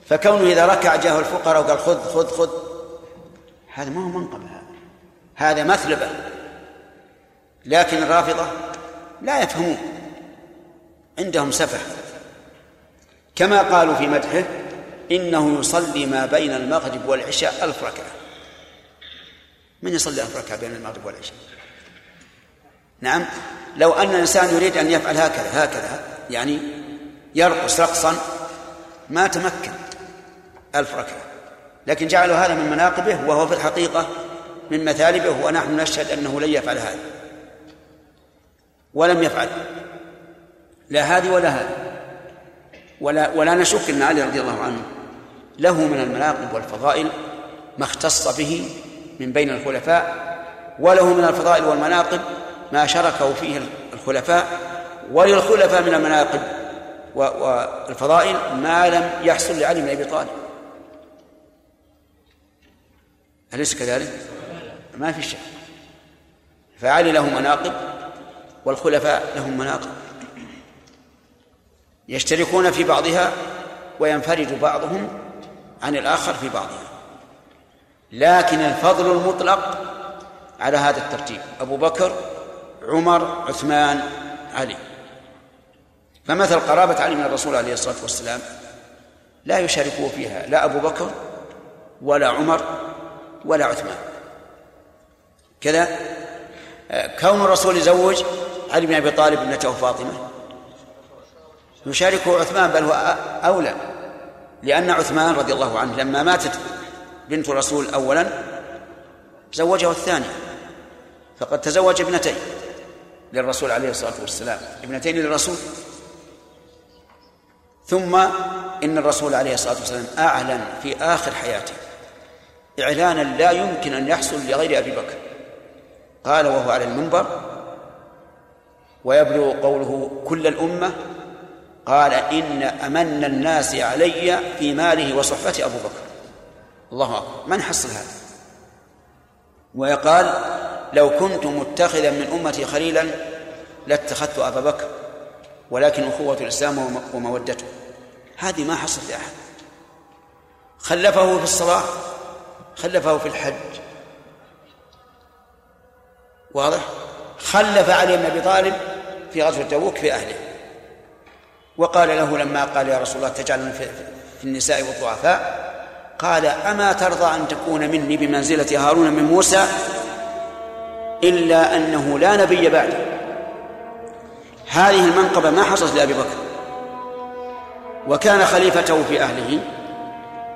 فكونه إذا ركع جاءه الفقراء وقال خذ خذ خذ هذا ما هو منقبة هذا. هذا مثلبة. لكن الرافضة لا يفهمون. عندهم سفه. كما قالوا في مدحه إنه يصلي ما بين المغرب والعشاء ألف ركعة. من يصلي ألف ركعة بين المغرب والعشاء؟ نعم. لو أن الإنسان يريد أن يفعل هكذا هكذا يعني يرقص رقصا ما تمكن. ألف ركعة. لكن جعلوا هذا من مناقبه وهو في الحقيقة من مثالبه ونحن نشهد أنه لن يفعل هذا. ولم يفعل. لا هذه ولا هذه. ولا ولا نشك أن علي رضي الله عنه له من المناقب والفضائل ما اختص به من بين الخلفاء وله من الفضائل والمناقب ما شركه فيه الخلفاء وللخلفاء من المناقب والفضائل ما لم يحصل لعلي بن أبي طالب. أليس كذلك؟ ما في شك. فعلي له مناقب والخلفاء لهم مناقب. يشتركون في بعضها وينفرد بعضهم عن الآخر في بعضها. لكن الفضل المطلق على هذا الترتيب. أبو بكر عمر عثمان علي. فمثل قرابة علي من الرسول عليه الصلاة والسلام لا يشاركه فيها لا أبو بكر ولا عمر ولا عثمان. كذا كون الرسول يزوج علي بن أبي طالب ابنته فاطمة يشاركه عثمان بل هو أولى لأن عثمان رضي الله عنه لما ماتت بنت الرسول أولا زوجه الثاني فقد تزوج ابنتين. للرسول عليه الصلاة والسلام. ابنتين للرسول. ثم إن الرسول عليه الصلاة والسلام أعلن في آخر حياته. إعلانا لا يمكن أن يحصل لغير أبي بكر. قال وهو على المنبر. ويبلغ قوله كل الأمة. قال إن أمن الناس علي في ماله وصحبته أبو بكر. الله أكبر. من حصل هذا؟ ويقال لو كنت متخذا من أمتي خليلا لاتخذت أبا بكر ولكن أخوة الإسلام ومودته. هذه ما حصلت لأحد. خلفه في الصلاة خلفه في الحج. واضح؟ خلف علي بن أبي طالب في غزوة تبوك في أهله. وقال له لما قال يا رسول الله تجعلني في النساء والضعفاء قال أما ترضى أن تكون مني بمنزلة هارون من موسى إلا أنه لا نبي بعده. هذه المنقبة ما حصلت لأبي بكر. وكان خليفته في أهله.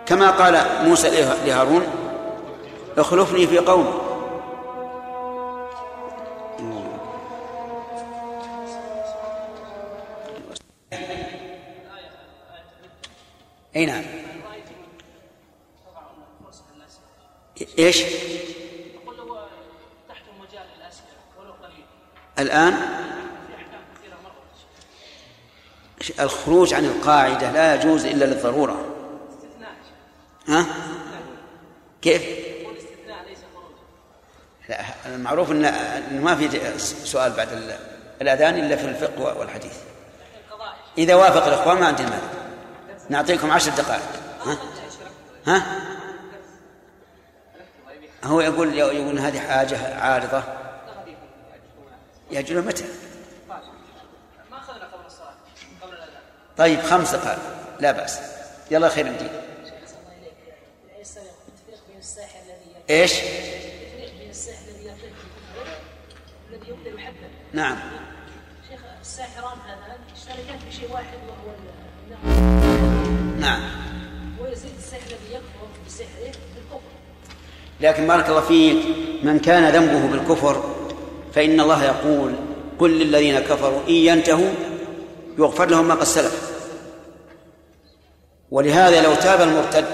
كما قال موسى لهارون اخلفني في قومي أي نعم. إيش؟ مرت الخروج عن القاعدة لا يجوز للضرورة استثناء ها؟ كيف؟ لا المعروف إن ما في سؤال بعد ال- الأذان إلا في الفقه والحديث إذا وافق الإخوان ما عندي مانع نعطيكم عشر دقائق ها؟ ها؟ هو يقول يقول هذه حاجة عارضة يأجلون متى؟ ما أخذنا قبل الصلاة قبل الأذان. طيب خمس دقائق لا بأس. يلا خير يطلق إيش؟ التفريق بين الساحر الذي بالكفر والذي يبدل حدا نعم. شيخ الساحران هذان يشتركان في شيء واحد وهو نعم. ويزيد الساحر الذي يكفر بسحره بالكفر لكن بارك الله فيك من كان ذنبه بالكفر فإن الله يقول قل للذين كفروا إن ينتهوا يغفر لهم ما قد سلف. ولهذا لو تاب المرتد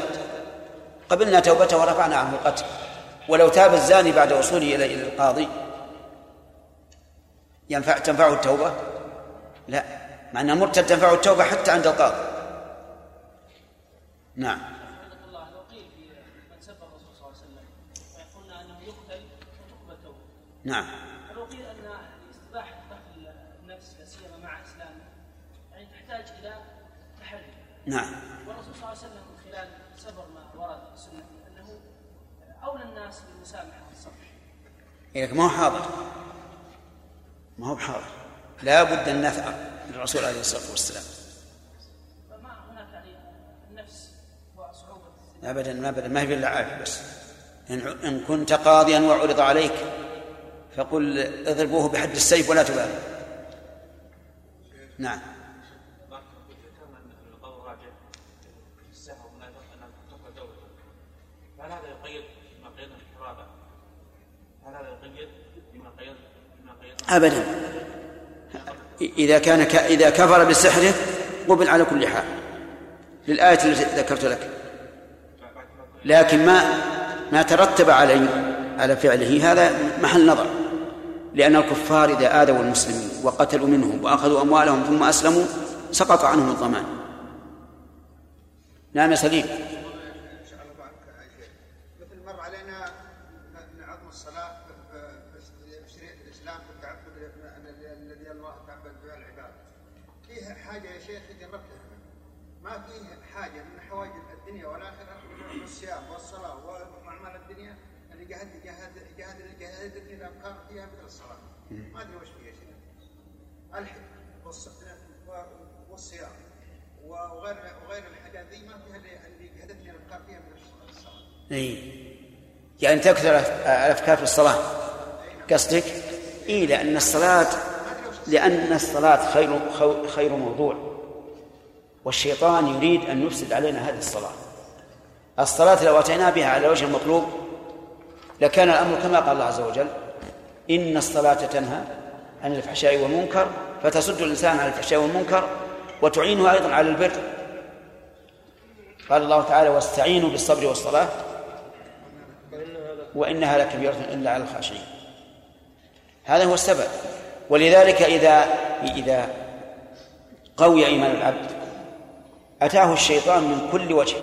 قبلنا توبته ورفعنا عنه القتل. ولو تاب الزاني بعد وصوله إلى القاضي ينفع تنفعه التوبة؟ لا. مع أن المرتد تنفعه التوبة حتى عند القاضي. نعم. رحمه نعم. والرسول صلى الله عليه وسلم من خلال سبر ما ورد في سنته أنه أولى الناس بالمسامحة والصبر. إيه ما هو حاضر. ما هو بحاضر. لا بد أن نثأر للرسول عليه الصلاة والسلام. فما هناك يعني النفس وصعوبة؟ أبدا أبدا ما هي إلا عافية بس. إن إن كنت قاضيا وعرض عليك فقل اضربوه بحد السيف ولا تبالي نعم ذكرنا ان القول الراجع في السهو من انها تقوى دوله هل هذا يقيد بما قيدنا في الحرابه؟ هل هذا يقيد بما قيد بما قيدنا أبدا. إذا كان ك... إذا كفر بسحره قبل على كل حال. للآية التي ذكرت لك. لكن ما ما ترتب عليه على فعله هذا محل نظر. لأن الكفار إذا آذوا المسلمين وقتلوا منهم وأخذوا أموالهم ثم أسلموا سقط عنهم الضمان. نعم يا سليم شاء الله عنك يا شيخ مثل مر علينا ان عظم الصلاه في شريعه الاسلام في التعبد الذي الله تعبد به العباد فيه حاجة يا شيخ جربتها ما فيه حاجة من حوائج الدنيا والاخره من الصيام والصلاه واعمال الدنيا اللي جهد جهد جهد جهد الافكار فيها مثل الصلاه ما ادري وش فيها شيء الحج والص- والصيام وغير وغير الحاجات ذي ما فيها اللي اللي جهدتني الافكار فيها مثل الصلاه إيه. يعني تكثر الأفكار في الصلاة. قصدك؟ إيه لأن الصلاة لأن الصلاة خير خير موضوع. والشيطان يريد أن يفسد علينا هذه الصلاة. الصلاة لو أتينا بها على وجه المطلوب لكان الأمر كما قال الله عز وجل إن الصلاة تنهى عن الفحشاء والمنكر فتسد الإنسان عن الفحشاء والمنكر وتعينه أيضا على البر. قال الله تعالى واستعينوا بالصبر والصلاة. وإنها لكبيرة إلا على الخاشعين. هذا هو السبب. ولذلك إذا إذا قوي إيمان العبد أتاه الشيطان من كل وجه.